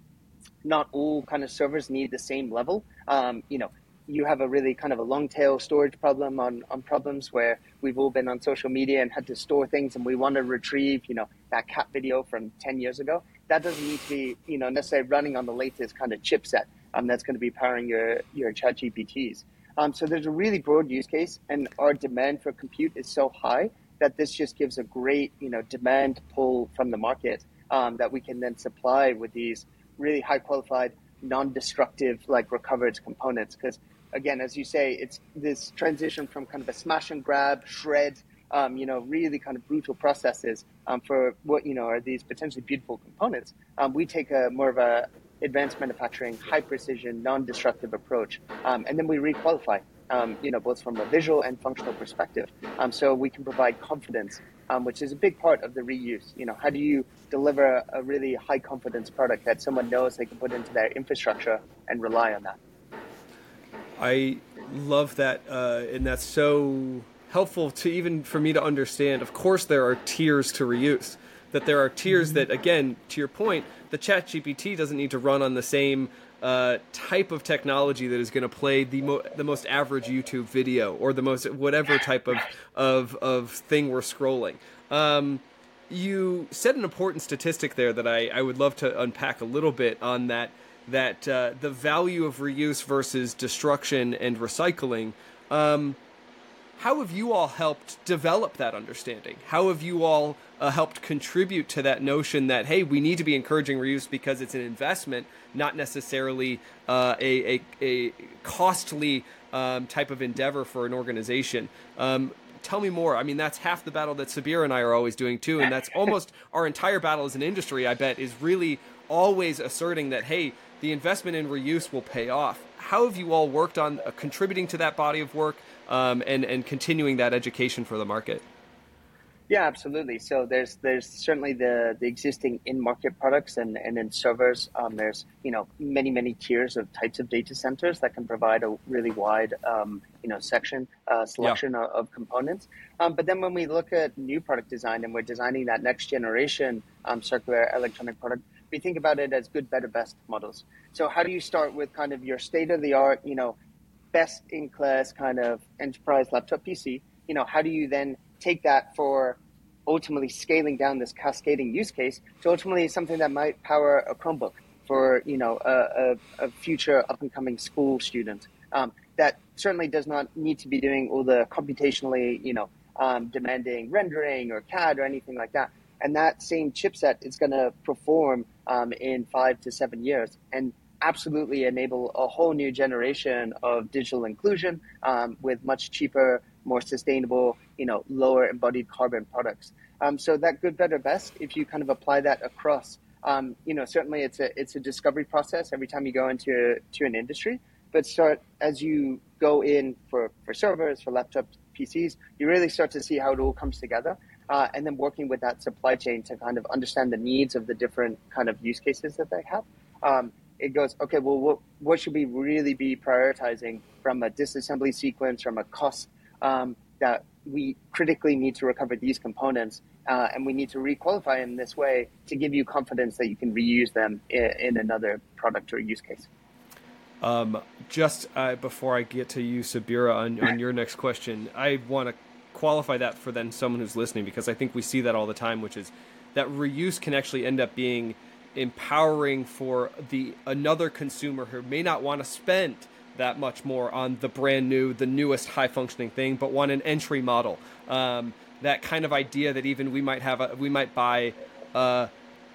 not all kind of servers need the same level. Um, you know, you have a really kind of a long tail storage problem on, on problems where we've all been on social media and had to store things and we want to retrieve, you know, that cat video from 10 years ago. That doesn't need to be, you know, necessarily running on the latest kind of chipset um, that's going to be powering your, your ChatGPTs. Um, so there's a really broad use case and our demand for compute is so high that this just gives a great, you know, demand pull from the market um, that we can then supply with these really high qualified, non-destructive, like recovered components. Because again, as you say, it's this transition from kind of a smash and grab, shred, um, you know, really kind of brutal processes um, for what you know are these potentially beautiful components. Um, we take a more of a advanced manufacturing, high precision, non-destructive approach, um, and then we requalify. Um, you know, both from a visual and functional perspective, um, so we can provide confidence, which is a big part of the reuse. You know, how do you deliver a really high confidence product that someone knows they can put into their infrastructure and rely on that? I love that, uh, and that's so helpful to even for me to understand. Of course, there are tiers to reuse. That there are tiers mm-hmm. that, again, to your point, the ChatGPT doesn't need to run on the same uh, type of technology that is going to play the mo- the most average YouTube video or the most whatever type of of of thing we're scrolling. Um, you said an important statistic there that I, I would love to unpack a little bit on that that uh, the value of reuse versus destruction and recycling. Um, how have you all helped develop that understanding? How have you all uh, helped contribute to that notion that hey, we need to be encouraging reuse because it's an investment, not necessarily uh, a, a, a costly um, type of endeavor for an organization? Um, tell me more. I mean, that's half the battle that Sabira and I are always doing too, and that's almost our entire battle as an industry. I bet is really always asserting that hey, the investment in reuse will pay off. How have you all worked on uh, contributing to that body of work um, and and continuing that education for the market? Yeah, absolutely. So there's there's certainly the the existing in market products and and in servers. Um, there's you know many many tiers of types of data centers that can provide a really wide um, you know section uh, selection yeah. of, of, components. Um, but then when we look at new product design and we're designing that next generation um, circular electronic product, we think about it as good, better, best models. So how do you start with kind of your state of the art, you know, best in class kind of enterprise laptop PC? You know, how do you then take that for ultimately scaling down this cascading use case to ultimately something that might power a Chromebook for you know a, a, a future up and coming school student um, that certainly does not need to be doing all the computationally you know um, demanding rendering or CAD or anything like that. And that same chipset is going to perform um, in five to seven years and absolutely enable a whole new generation of digital inclusion um, with much cheaper, more sustainable, you know, lower embodied carbon products. Um, so that good, better, best, if you kind of apply that across, um, you know, certainly it's a it's a discovery process every time you go into to an industry. But start as you go in for for servers, for laptops, PCs, you really start to see how it all comes together. Uh, and then working with that supply chain to kind of understand the needs of the different kind of use cases that they have. Um, it goes, okay, well, what, what, should we really be prioritizing from a disassembly sequence, from a cost um, that we critically need to recover these components, uh, and we need to requalify in this way to give you confidence that you can reuse them in, in another product or use case. Um, just uh, before I get to you, Sabira, on, on your next question, I want to qualify that for then someone who's listening because I think we see that all the time, which is that reuse can actually end up being empowering for the another consumer who may not want to spend that much more on the brand new, the newest high functioning thing, but want an entry model. Um, that kind of idea that even we might have a, we might buy uh,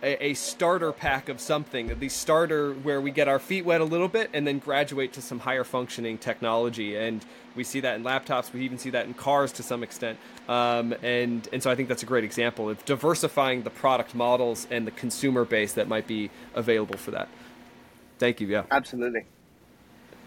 a, a, starter pack of something, the starter where we get our feet wet a little bit and then graduate to some higher functioning technology. And we see that in laptops. We even see that in cars to some extent. Um, and and so I think that's a great example of diversifying the product models and the consumer base that might be available for that. Thank you. Yeah. Absolutely.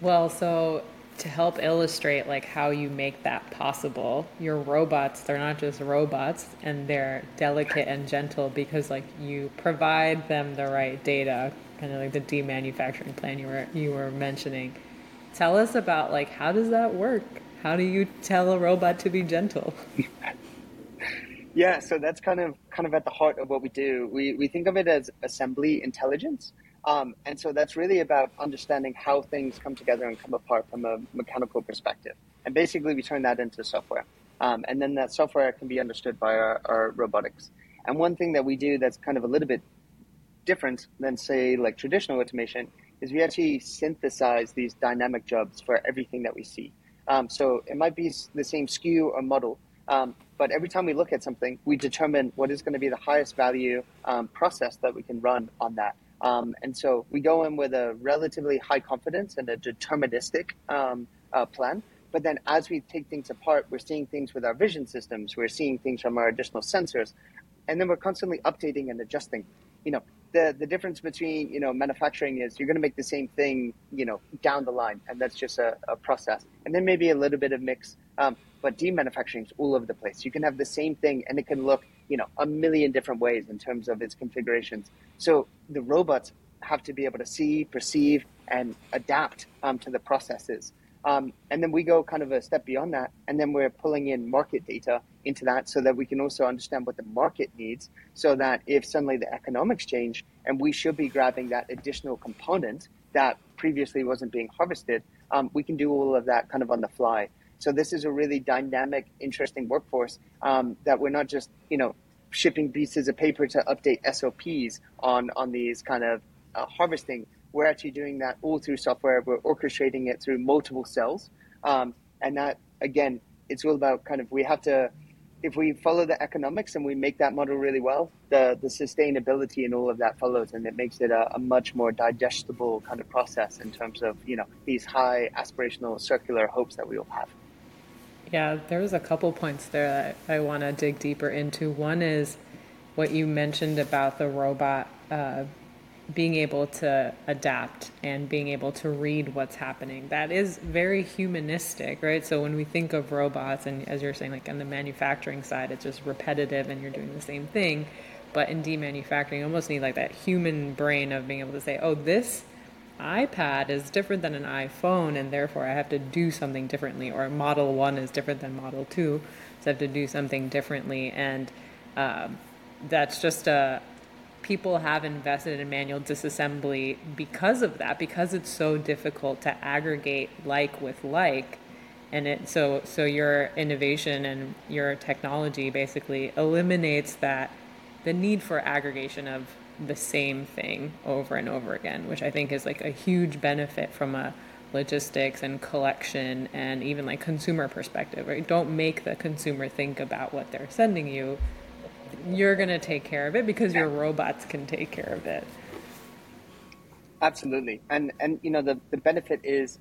Well, so to help illustrate like how you make that possible. Your robots. They're not just robots and they're delicate and gentle because like you provide them the right data kind of like the demanufacturing plan you were you were mentioning. Tell us about like how does that work? How do you tell a robot to be gentle? Yeah so that's kind of kind of at the heart of what we do. We we think of it as assembly intelligence um, and so that's really about understanding how things come together and come apart from a mechanical perspective. And basically, we turn that into software. Um, and then that software can be understood by our, our, robotics. And one thing that we do that's kind of a little bit different than, say, like traditional automation is we actually synthesize these dynamic jobs for everything that we see. Um, so it might be the same SKU or model, um, but every time we look at something, we determine what is going to be the highest value um, process that we can run on that. Um, and so we go in with a relatively high confidence and a deterministic um, uh, plan. But then as we take things apart, we're seeing things with our vision systems, we're seeing things from our additional sensors, and then we're constantly updating and adjusting. You know, the, the difference between, you know, manufacturing is you're going to make the same thing, you know, down the line, and that's just a, a process. And then maybe a little bit of mix. Um, but demanufacturing is all over the place. You can have the same thing and it can look you know a million different ways in terms of its configurations. So the robots have to be able to see, perceive, and adapt um, to the processes. Um, and then we go kind of a step beyond that, and then we're pulling in market data into that so that we can also understand what the market needs. So that if suddenly the economics change and we should be grabbing that additional component that previously wasn't being harvested, um, we can do all of that kind of on the fly. So this is a really dynamic, interesting workforce um, that we're not just you know shipping pieces of paper to update SOPs on on these kind of uh, harvesting. We're actually doing that all through software. We're orchestrating it through multiple cells, um, and that again, it's all about kind of we have to. If we follow the economics and we make that model really well, the, the sustainability and all of that follows, and it makes it a, a much more digestible kind of process in terms of you know these high aspirational circular hopes that we all have. Yeah, there was a couple points there that I want to dig deeper into. One is what you mentioned about the robot uh, being able to adapt and being able to read what's happening. That is very humanistic, right? So when we think of robots, and as you're saying, like on the manufacturing side, it's just repetitive and you're doing the same thing. But in demanufacturing, you almost need like that human brain of being able to say, oh, this iPad is different than an iPhone, and therefore I have to do something differently, or Model 1 is different than Model 2, so I have to do something differently. And um, that's just a people have invested in manual disassembly because of that, because it's so difficult to aggregate like with like. And it so so your innovation and your technology basically eliminates that the need for aggregation of the same thing over and over again, which I think is like a huge benefit from a logistics and collection and even like consumer perspective, right? Don't make the consumer think about what they're sending you. You're going to take care of it because your robots can take care of it. Absolutely. And and you know the the benefit is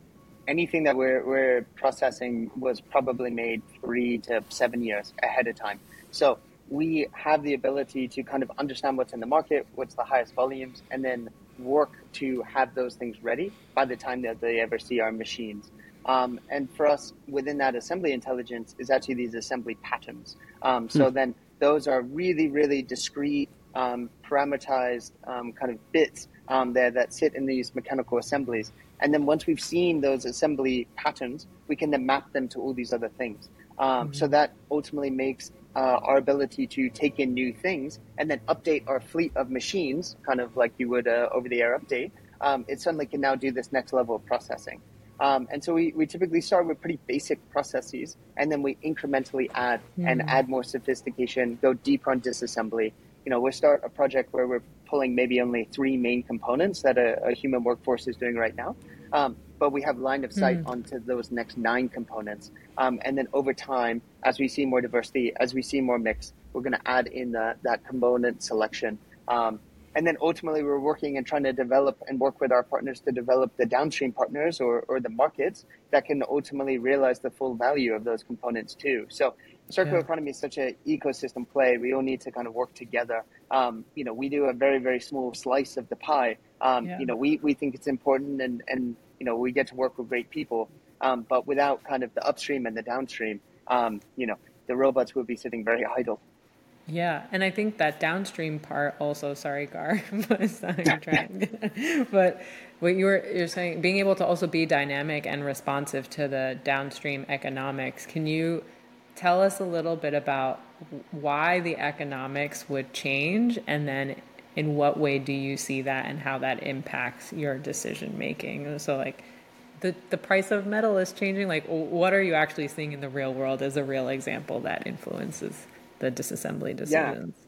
anything that we're we're processing was probably made 3 to 7 years ahead of time. So we have the ability to kind of understand what's in the market, what's the highest volumes, and then work to have those things ready by the time that they ever see our machines. Um, and for us, within that assembly intelligence is actually these assembly patterns. Um, so hmm. then those are really, really discrete, um, parameterized um, kind of bits um, there that sit in these mechanical assemblies. And then once we've seen those assembly patterns, we can then map them to all these other things. Um, mm-hmm. So that ultimately makes uh, our ability to take in new things and then update our fleet of machines, kind of like you would uh, over the air update, um, it suddenly can now do this next level of processing. Um, and so we, we typically start with pretty basic processes and then we incrementally add mm. and add more sophistication, go deeper on disassembly. You know, we'll start a project where we're pulling maybe only three main components that a, a human workforce is doing right now. Um, but we have line of sight mm. onto those next nine components. Um, and then over time, as we see more diversity, as we see more mix, we're going to add in the, that component selection. Um, and then ultimately, we're working and trying to develop and work with our partners to develop the downstream partners or, or the markets that can ultimately realize the full value of those components too. So circular yeah. economy is such an ecosystem play. We all need to kind of work together. Um, you know, we do a very, very small slice of the pie. Um, yeah. You know, we, we think it's important and, and, you know, we get to work with great people. Um, but without kind of the upstream and the downstream, um, you know, the robots would be sitting very idle. Yeah, and I think that downstream part also. Sorry, Garr, but what you were you're saying, being able to also be dynamic and responsive to the downstream economics. Can you tell us a little bit about why the economics would change, and then in what way do you see that, and how that impacts your decision making? So, like. The, the price of metal is changing. Like, what are you actually seeing in the real world as a real example that influences the disassembly decisions. Yeah.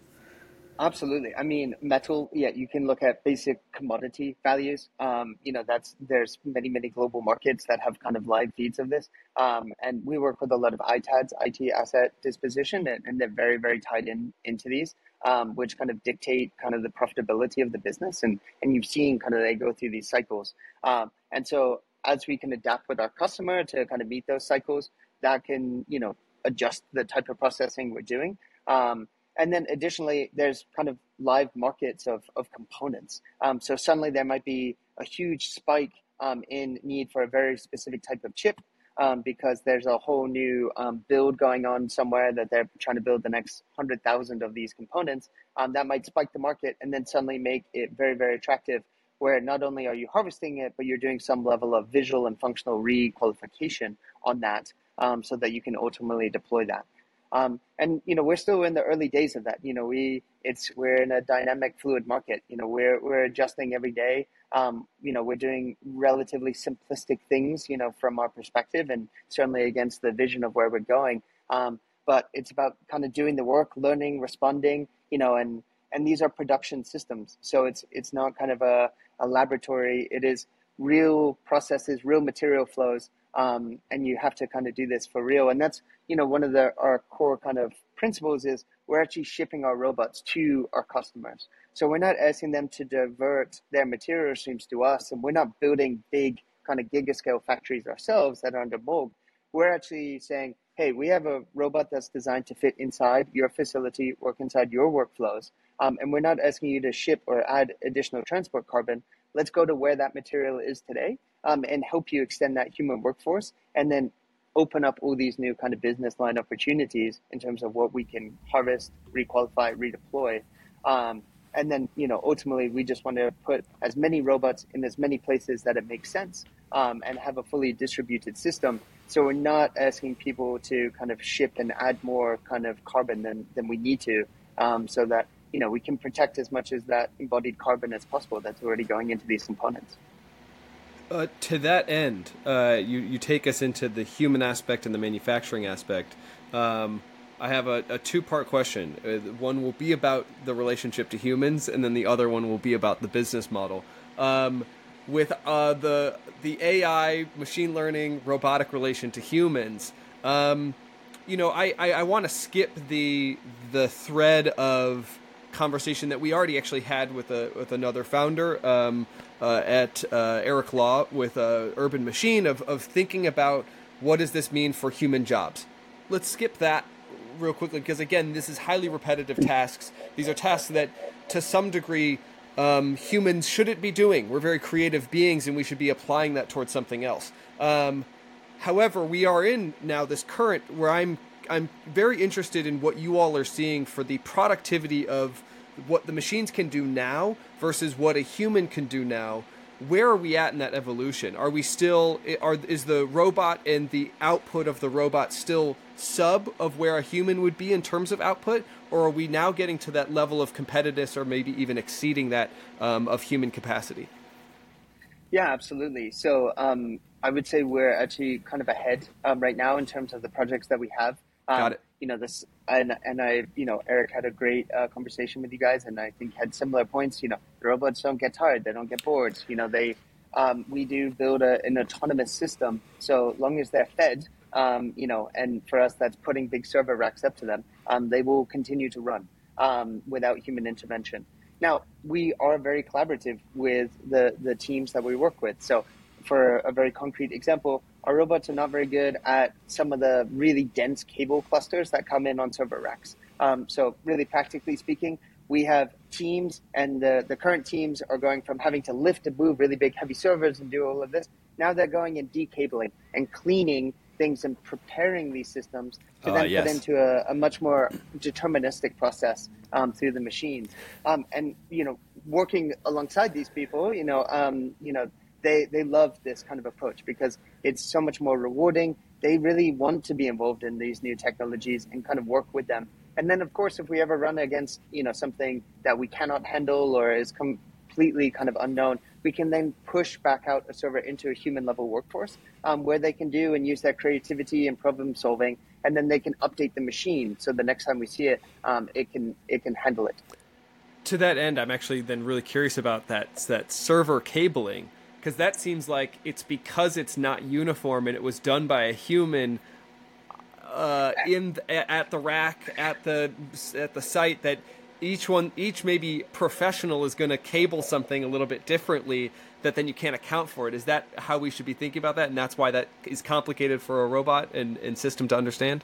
Absolutely. I mean, metal. Yeah, you can look at basic commodity values. Um, you know, that's there's many many global markets that have kind of live feeds of this. Um, and we work with a lot of ITADs, IT asset disposition, and, and they're very very tied in into these, um, which kind of dictate kind of the profitability of the business. And and you've seen kind of they go through these cycles. Um, and so as we can adapt with our customer to kind of meet those cycles, that can you know adjust the type of processing we're doing. Um, and then additionally, there's kind of live markets of, of components. Um, so suddenly there might be a huge spike um, in need for a very specific type of chip um, because there's a whole new um, build going on somewhere that they're trying to build the next 100,000 of these components. Um, that might spike the market and then suddenly make it very, very attractive where not only are you harvesting it, but you're doing some level of visual and functional re-qualification on that um, so that you can ultimately deploy that. Um, and you know we're still in the early days of that. You know we it's we're in a dynamic, fluid market. You know we're we're adjusting every day. Um, you know we're doing relatively simplistic things. You know from our perspective, and certainly against the vision of where we're going. Um, but it's about kind of doing the work, learning, responding. You know, and and these are production systems. So it's it's not kind of a, a laboratory. It is real processes, real material flows um, and you have to kind of do this for real. And that's you know one of the our core kind of principles is we're actually shipping our robots to our customers. So we're not asking them to divert their material streams to us, and we're not building big kind of gigascale factories ourselves that are under MOLG. We're actually saying, hey, we have a robot that's designed to fit inside your facility, work inside your workflows, um, and we're not asking you to ship or add additional transport carbon. Let's go to where that material is today um, and help you extend that human workforce and then open up all these new kind of business line opportunities in terms of what we can harvest, requalify, redeploy. Um, and then, you know, ultimately, we just want to put as many robots in as many places that it makes sense um, and have a fully distributed system. So we're not asking people to kind of ship and add more kind of carbon than, than we need to um, so that, you know, we can protect as much as that embodied carbon as possible that's already going into these components. Uh, to that end, uh, you you take us into the human aspect and the manufacturing aspect. Um, I have a, a two part question. Uh, one will be about the relationship to humans, and then the other one will be about the business model. Um, with uh, the the AI, machine learning, robotic relation to humans, um, you know, I, I, I want to skip the the thread of conversation that we already actually had with a with another founder um, uh, at uh, Eric Law with uh, Urban Machine of of thinking about what does this mean for human jobs. Let's skip that real quickly because again, this is highly repetitive tasks. These are tasks that, to some degree, um, humans shouldn't be doing. We're very creative beings, and we should be applying that towards something else. Um, however, we are in now this current where I'm I'm very interested in what you all are seeing for the productivity of what the machines can do now versus what a human can do now. Where are we at in that evolution? Are we still are is the robot and the output of the robot still sub of where a human would be in terms of output, or are we now getting to that level of competitiveness, or maybe even exceeding that um, of human capacity? Yeah, absolutely. So um, I would say we're actually kind of ahead um, right now in terms of the projects that we have. Um, Got it. You know this, and and I, you know, Eric had a great uh, conversation with you guys, and I think had similar points. You know, the robots don't get tired, they don't get bored. You know, they um, we do build a, an autonomous system. So long as they're fed, um, you know, and for us, that's putting big server racks up to them, um, they will continue to run um, without human intervention. Now, we are very collaborative with the, the teams that we work with. So, for a very concrete example, our robots are not very good at some of the really dense cable clusters that come in on server racks. Um, so, really practically speaking, we have teams, and the, the current teams are going from having to lift and move really big, heavy servers and do all of this. Now they're going and decabling and cleaning things and preparing these systems to uh, then yes. put into a, a, much more deterministic process um, through the machines. Um, and you know, working alongside these people, you know, um, you know, they they love this kind of approach because it's so much more rewarding. They really want to be involved in these new technologies and kind of work with them. And then, of course, if we ever run against you know something that we cannot handle or is completely kind of unknown, we can then push back out a server into a human level workforce um, where they can do and use their creativity and problem solving, and then they can update the machine so the next time we see it, um, it can it can handle it. To that end, I'm actually then really curious about that that server cabling because that seems like it's because it's not uniform and it was done by a human uh, in at the rack at the at the site that each one each maybe professional is going to cable something a little bit differently that then you can't account for it. Is that how we should be thinking about that? And that's why that is complicated for a robot and, and system to understand?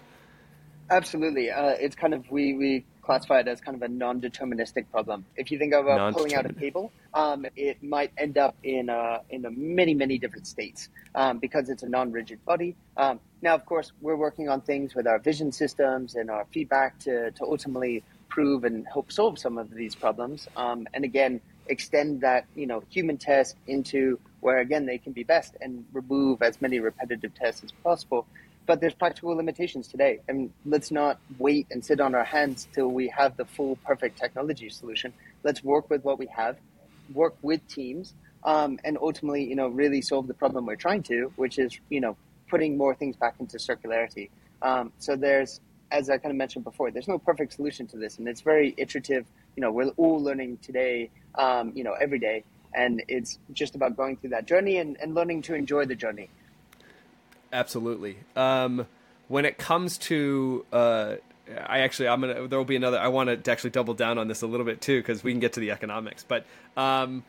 Absolutely. Uh, it's kind of we we classify it as kind of a non-deterministic problem. If you think about pulling out a cable um, it might end up in uh, in a many many different states um, because it's a non-rigid body. Um, now of course we're working on things with our vision systems and our feedback to, to ultimately improve and help solve some of these problems. Um, and again, extend that you know human test into where again they can be best and remove as many repetitive tests as possible. But there's practical limitations today, and let's not wait and sit on our hands till we have the full perfect technology solution. Let's work with what we have, work with teams, um, and ultimately, you know, really solve the problem we're trying to, which is you know putting more things back into circularity. Um, so there's as I kind of mentioned before, there's no perfect solution to this, and it's very iterative. You know, we're all learning today, um, you know, every day, and it's just about going through that journey and, and learning to enjoy the journey. Absolutely. Um, when it comes to, uh, I actually, I'm gonna. There will be another. I want to actually double down on this a little bit too, because we can get to the economics. But um,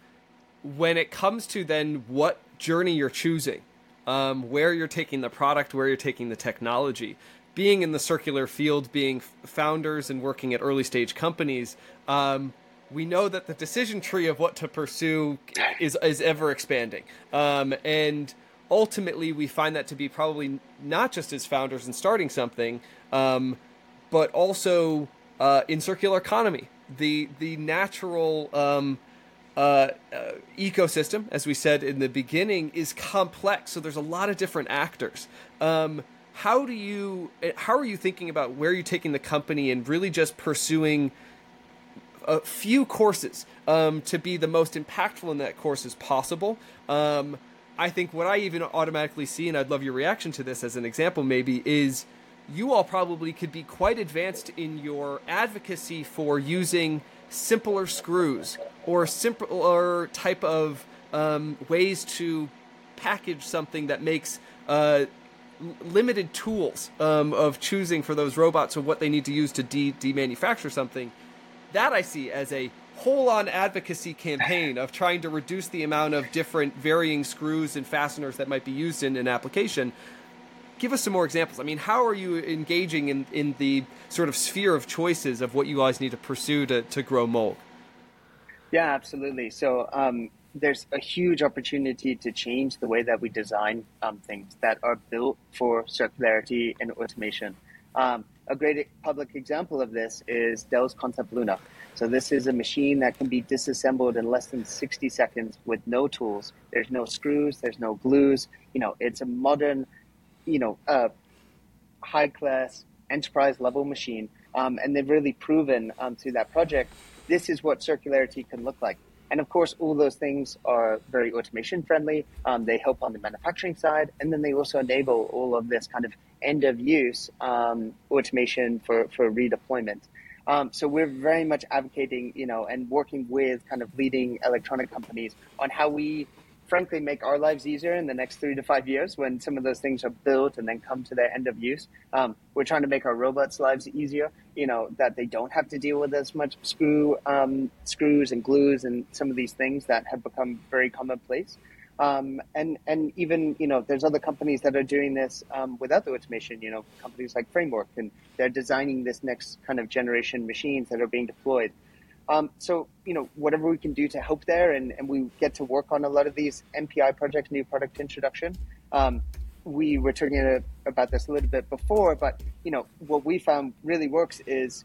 when it comes to then what journey you're choosing, um, where you're taking the product, where you're taking the technology, being in the circular field, being founders and working at early stage companies, um, we know that the decision tree of what to pursue is is ever expanding, um, and ultimately we find that to be probably not just as founders and starting something, um, but also uh, in circular economy, the the natural. Um, uh, uh, ecosystem, as we said in the beginning, is complex. So there's a lot of different actors. Um, how do you how are you thinking about where you're taking the company and really just pursuing a few courses um, to be the most impactful in that course as possible? Um, i think what i even automatically see and i'd love your reaction to this as an example maybe is you all probably could be quite advanced in your advocacy for using simpler screws or simpler type of um, ways to package something that makes uh, limited tools um, of choosing for those robots of what they need to use to de- demanufacture something, that I see as a whole on advocacy campaign of trying to reduce the amount of different varying screws and fasteners that might be used in an application. Give us some more examples. I mean, how are you engaging in, in the sort of sphere of choices of what you guys need to pursue to, to grow MOLG? Yeah, absolutely. So, um, there's a huge opportunity to change the way that we design um, things that are built for circularity and automation. Um, a great public example of this is Dell's Concept Luna. So this is a machine that can be disassembled in less than 60 seconds with no tools. There's no screws, there's no glues. You know, it's a modern, you know, uh, high class enterprise level machine. Um, and they've really proven um, through that project, this is what circularity can look like. And of course, all those things are very automation friendly. Um, they help on the manufacturing side, and then they also enable all of this kind of end of use um, automation for, for redeployment. Um, so we're very much advocating, you know, and working with kind of leading electronic companies on how we frankly make our lives easier in the next three to five years when some of those things are built and then come to their end of use. Um, we're trying to make our robots' lives easier, you know, that they don't have to deal with as much screw um, screws and glues and some of these things that have become very commonplace. Um, and and even you know there's other companies that are doing this um, without the automation. You know companies like Framework, and they're designing this next kind of generation machines that are being deployed. Um, so, you know, whatever we can do to help there, and, and we get to work on a lot of these MPI projects, new product introduction. We were talking about this a little bit before, but, you know, what we found really works is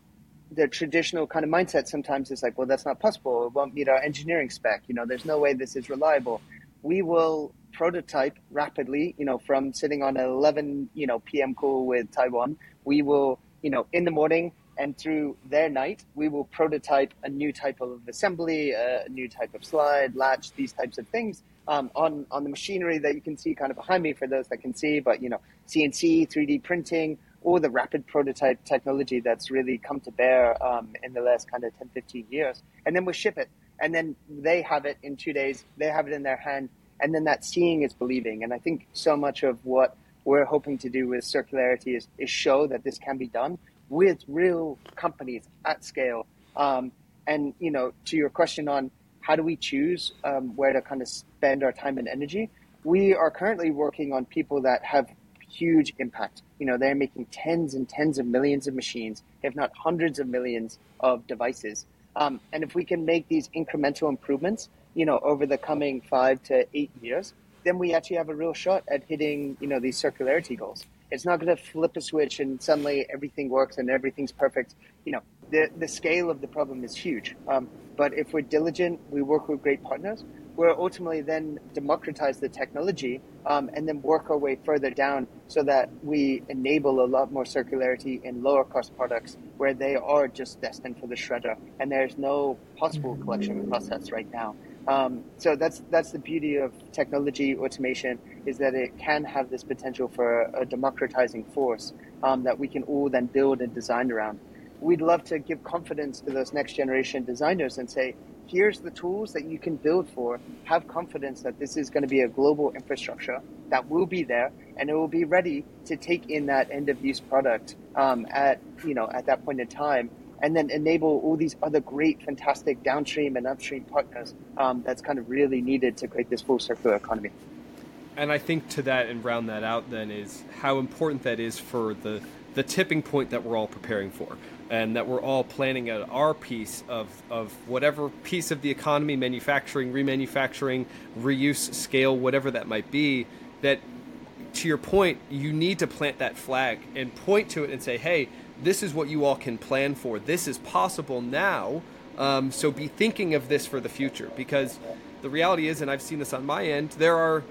the traditional kind of mindset sometimes is like, well, that's not possible. It won't meet our engineering spec. You know, there's no way this is reliable. We will prototype rapidly, you know, from sitting on an 11, you know, PM call with Taiwan. We will, you know, in the morning, and through their night, we will prototype a new type of assembly, a new type of slide, latch, these types of things um, on on the machinery that you can see kind of behind me for those that can see. But you know, CNC, 3D printing, all the rapid prototype technology that's really come to bear um, in the last kind of 10, 15 years, and then we ship it, and then they have it in two days. They have it in their hand, and then that seeing is believing. And I think so much of what we're hoping to do with circularity is, is show that this can be done with real companies at scale. Um, and you know, to your question on how do we choose um, where to kind of spend our time and energy, we are currently working on people that have huge impact. You know, they're making tens and tens of millions of machines, if not hundreds of millions of devices. Um, and if we can make these incremental improvements, you know, over the coming five to eight years, then we actually have a real shot at hitting, you know, these circularity goals. It's not going to flip a switch and suddenly everything works and everything's perfect. You know, the, the scale of the problem is huge. Um, but if we're diligent, we work with great partners, we'll ultimately then democratize the technology um, and then work our way further down so that we enable a lot more circularity in lower cost products where they are just destined for the shredder and there's no possible collection process right now. Um, so that's that's the beauty of technology automation is that it can have this potential for a, democratizing force um, that we can all then build and design around. We'd love to give confidence to those next generation designers and say, here's the tools that you can build for. Have confidence that this is going to be a global infrastructure that will be there and it will be ready to take in that end of use product um, at you know at that point in time and then enable all these other great, fantastic downstream and upstream partners um, that's kind of really needed to create this full circular economy. And I think to that and round that out then is how important that is for the the tipping point that we're all preparing for and that we're all planning our piece of, of whatever piece of the economy, manufacturing, remanufacturing, reuse, scale, whatever that might be, that to your point, you need to plant that flag and point to it and say, hey, this is what you all can plan for. This is possible now. Um, so be thinking of this for the future because the reality is, and I've seen this on my end, there are.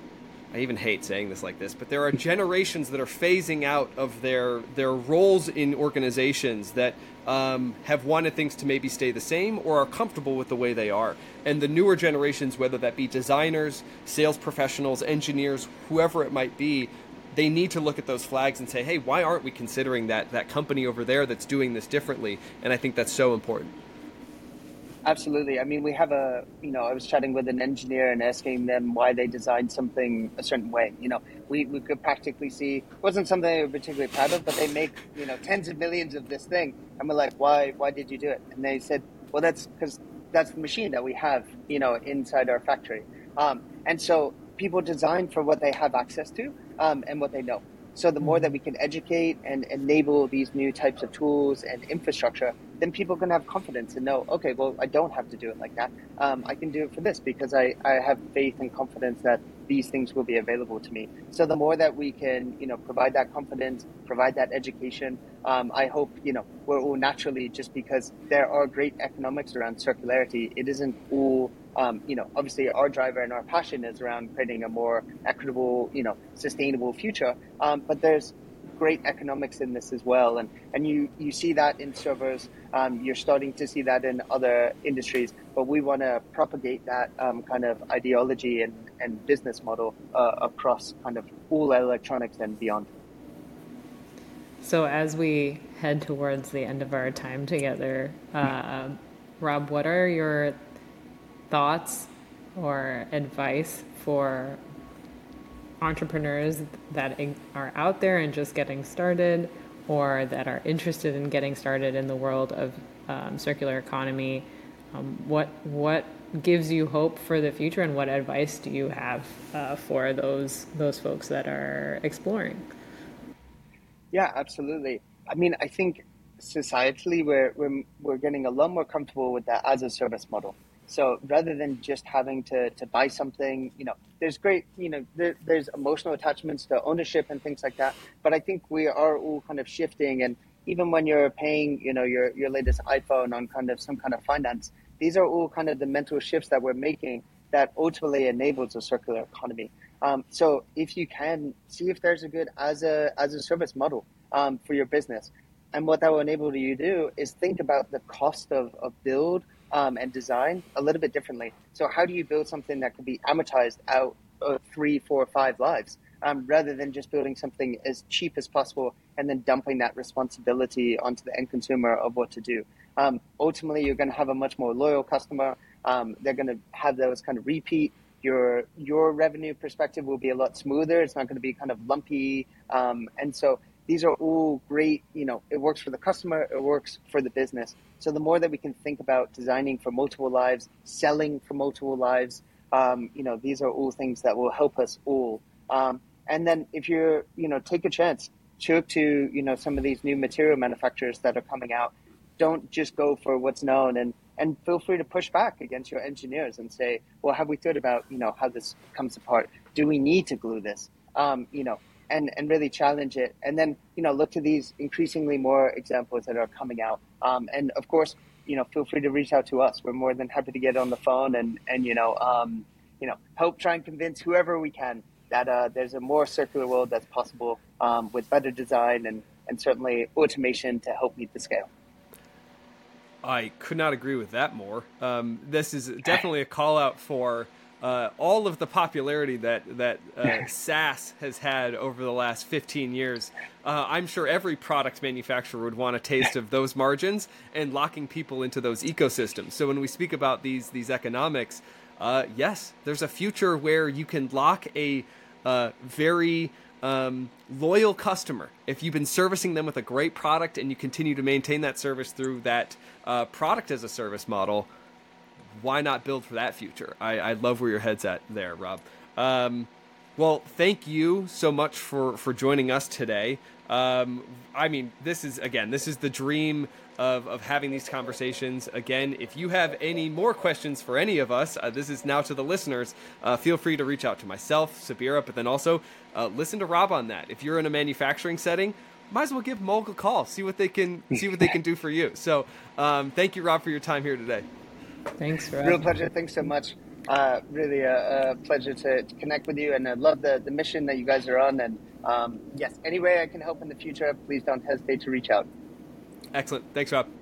I even hate saying this like this, but there are generations that are phasing out of their their roles in organizations that um, have wanted things to maybe stay the same or are comfortable with the way they are. And the newer generations, whether that be designers, sales professionals, engineers, whoever it might be, they need to look at those flags and say, hey, why aren't we considering that that company over there that's doing this differently? And I think that's so important. Absolutely. I mean, we have a, you know, I was chatting with an engineer and asking them why they designed something a certain way. You know, we, we could practically see, wasn't something they were particularly proud of, but they make, you know, tens of millions of this thing. And we're like, why, why did you do it? And they said, well, that's because that's the machine that we have, you know, inside our factory. Um, and so people design for what they have access to um, and what they know. So the more that we can educate and enable these new types of tools and infrastructure, then people can have confidence and know, okay, well, I don't have to do it like that. Um, I can do it for this because I, I have faith and confidence that these things will be available to me. So the more that we can, you know, provide that confidence, provide that education, um, I hope, you know, we're all naturally just because there are great economics around circularity. It isn't all um, you know, obviously our driver and our passion is around creating a more equitable, you know, sustainable future. Um, but there's great economics in this as well, and and you you see that in servers. Um, you're starting to see that in other industries, but we want to propagate that um, kind of ideology and and business model uh, across kind of all electronics and beyond. So as we head towards the end of our time together, uh, Rob, what are your thoughts or advice for entrepreneurs that are out there and just getting started or that are interested in getting started in the world of um, circular economy? Um, what what gives you hope for the future, and what advice do you have uh, for those those folks that are exploring? Yeah, absolutely. I mean, I think societally we're, we're, we're getting a lot more comfortable with that as a service model. So rather than just having to, to buy something, you know, there's great, you know, there, there's emotional attachments to ownership and things like that. But I think we are all kind of shifting. And even when you're paying, you know, your, your latest iPhone on kind of some kind of finance, these are all kind of the mental shifts that we're making that ultimately enables a circular economy. Um, so if you can see if there's a good as a as a service model um, for your business, and what that will enable you to do is think about the cost of, of build um, and design a little bit differently. So how do you build something that can be amortized out of three, four, five lives, um, rather than just building something as cheap as possible and then dumping that responsibility onto the end consumer of what to do. Um, ultimately, you're going to have a much more loyal customer. Um, they're going to have those kind of repeat. Your your revenue perspective will be a lot smoother. It's not going to be kind of lumpy. Um, and so these are all great. You know, it works for the customer. It works for the business. So the more that we can think about designing for multiple lives, selling for multiple lives, um, you know, these are all things that will help us all. Um, and then if you're, you know, take a chance, talk to, you know, some of these new material manufacturers that are coming out. Don't just go for what's known and, and feel free to push back against your engineers and say, well, have we thought about, you know, how this comes apart? Do we need to glue this? Um, you know, and, and really challenge it. And then, you know, look to these increasingly more examples that are coming out. Um, and of course, you know, feel free to reach out to us. We're more than happy to get on the phone and, and you know, um, you know, help try and convince whoever we can that uh, there's a more circular world that's possible um, with better design and, and certainly automation to help meet the scale. I could not agree with that more. Um, this is definitely a call out for uh, all of the popularity that that uh, SaaS has had over the last 15 years, uh, I'm sure every product manufacturer would want a taste of those margins and locking people into those ecosystems. So when we speak about these these economics, uh, yes, there's a future where you can lock a uh, very um, loyal customer. If you've been servicing them with a great product and you continue to maintain that service through that uh, product as a service model why not build for that future? I, I love where your head's at there, Rob. Um, well, thank you so much for, for joining us today. Um, I mean, this is, again, this is the dream of, of having these conversations. Again, if you have any more questions for any of us, uh, this is now to the listeners. Uh, feel free to reach out to myself, Sabira, but then also uh, listen to Rob on that. If you're in a manufacturing setting, might as well give MOLG a call, see what they can see what they can do for you. So, um, thank you, Rob, for your time here today. Thanks, Rob. Real pleasure. Thanks so much. Uh, really a, a, pleasure to, to, connect with you, and I love the, the mission that you guys are on. And um, yes, any way I can help in the future, please don't hesitate to reach out. Excellent. Thanks, Rob.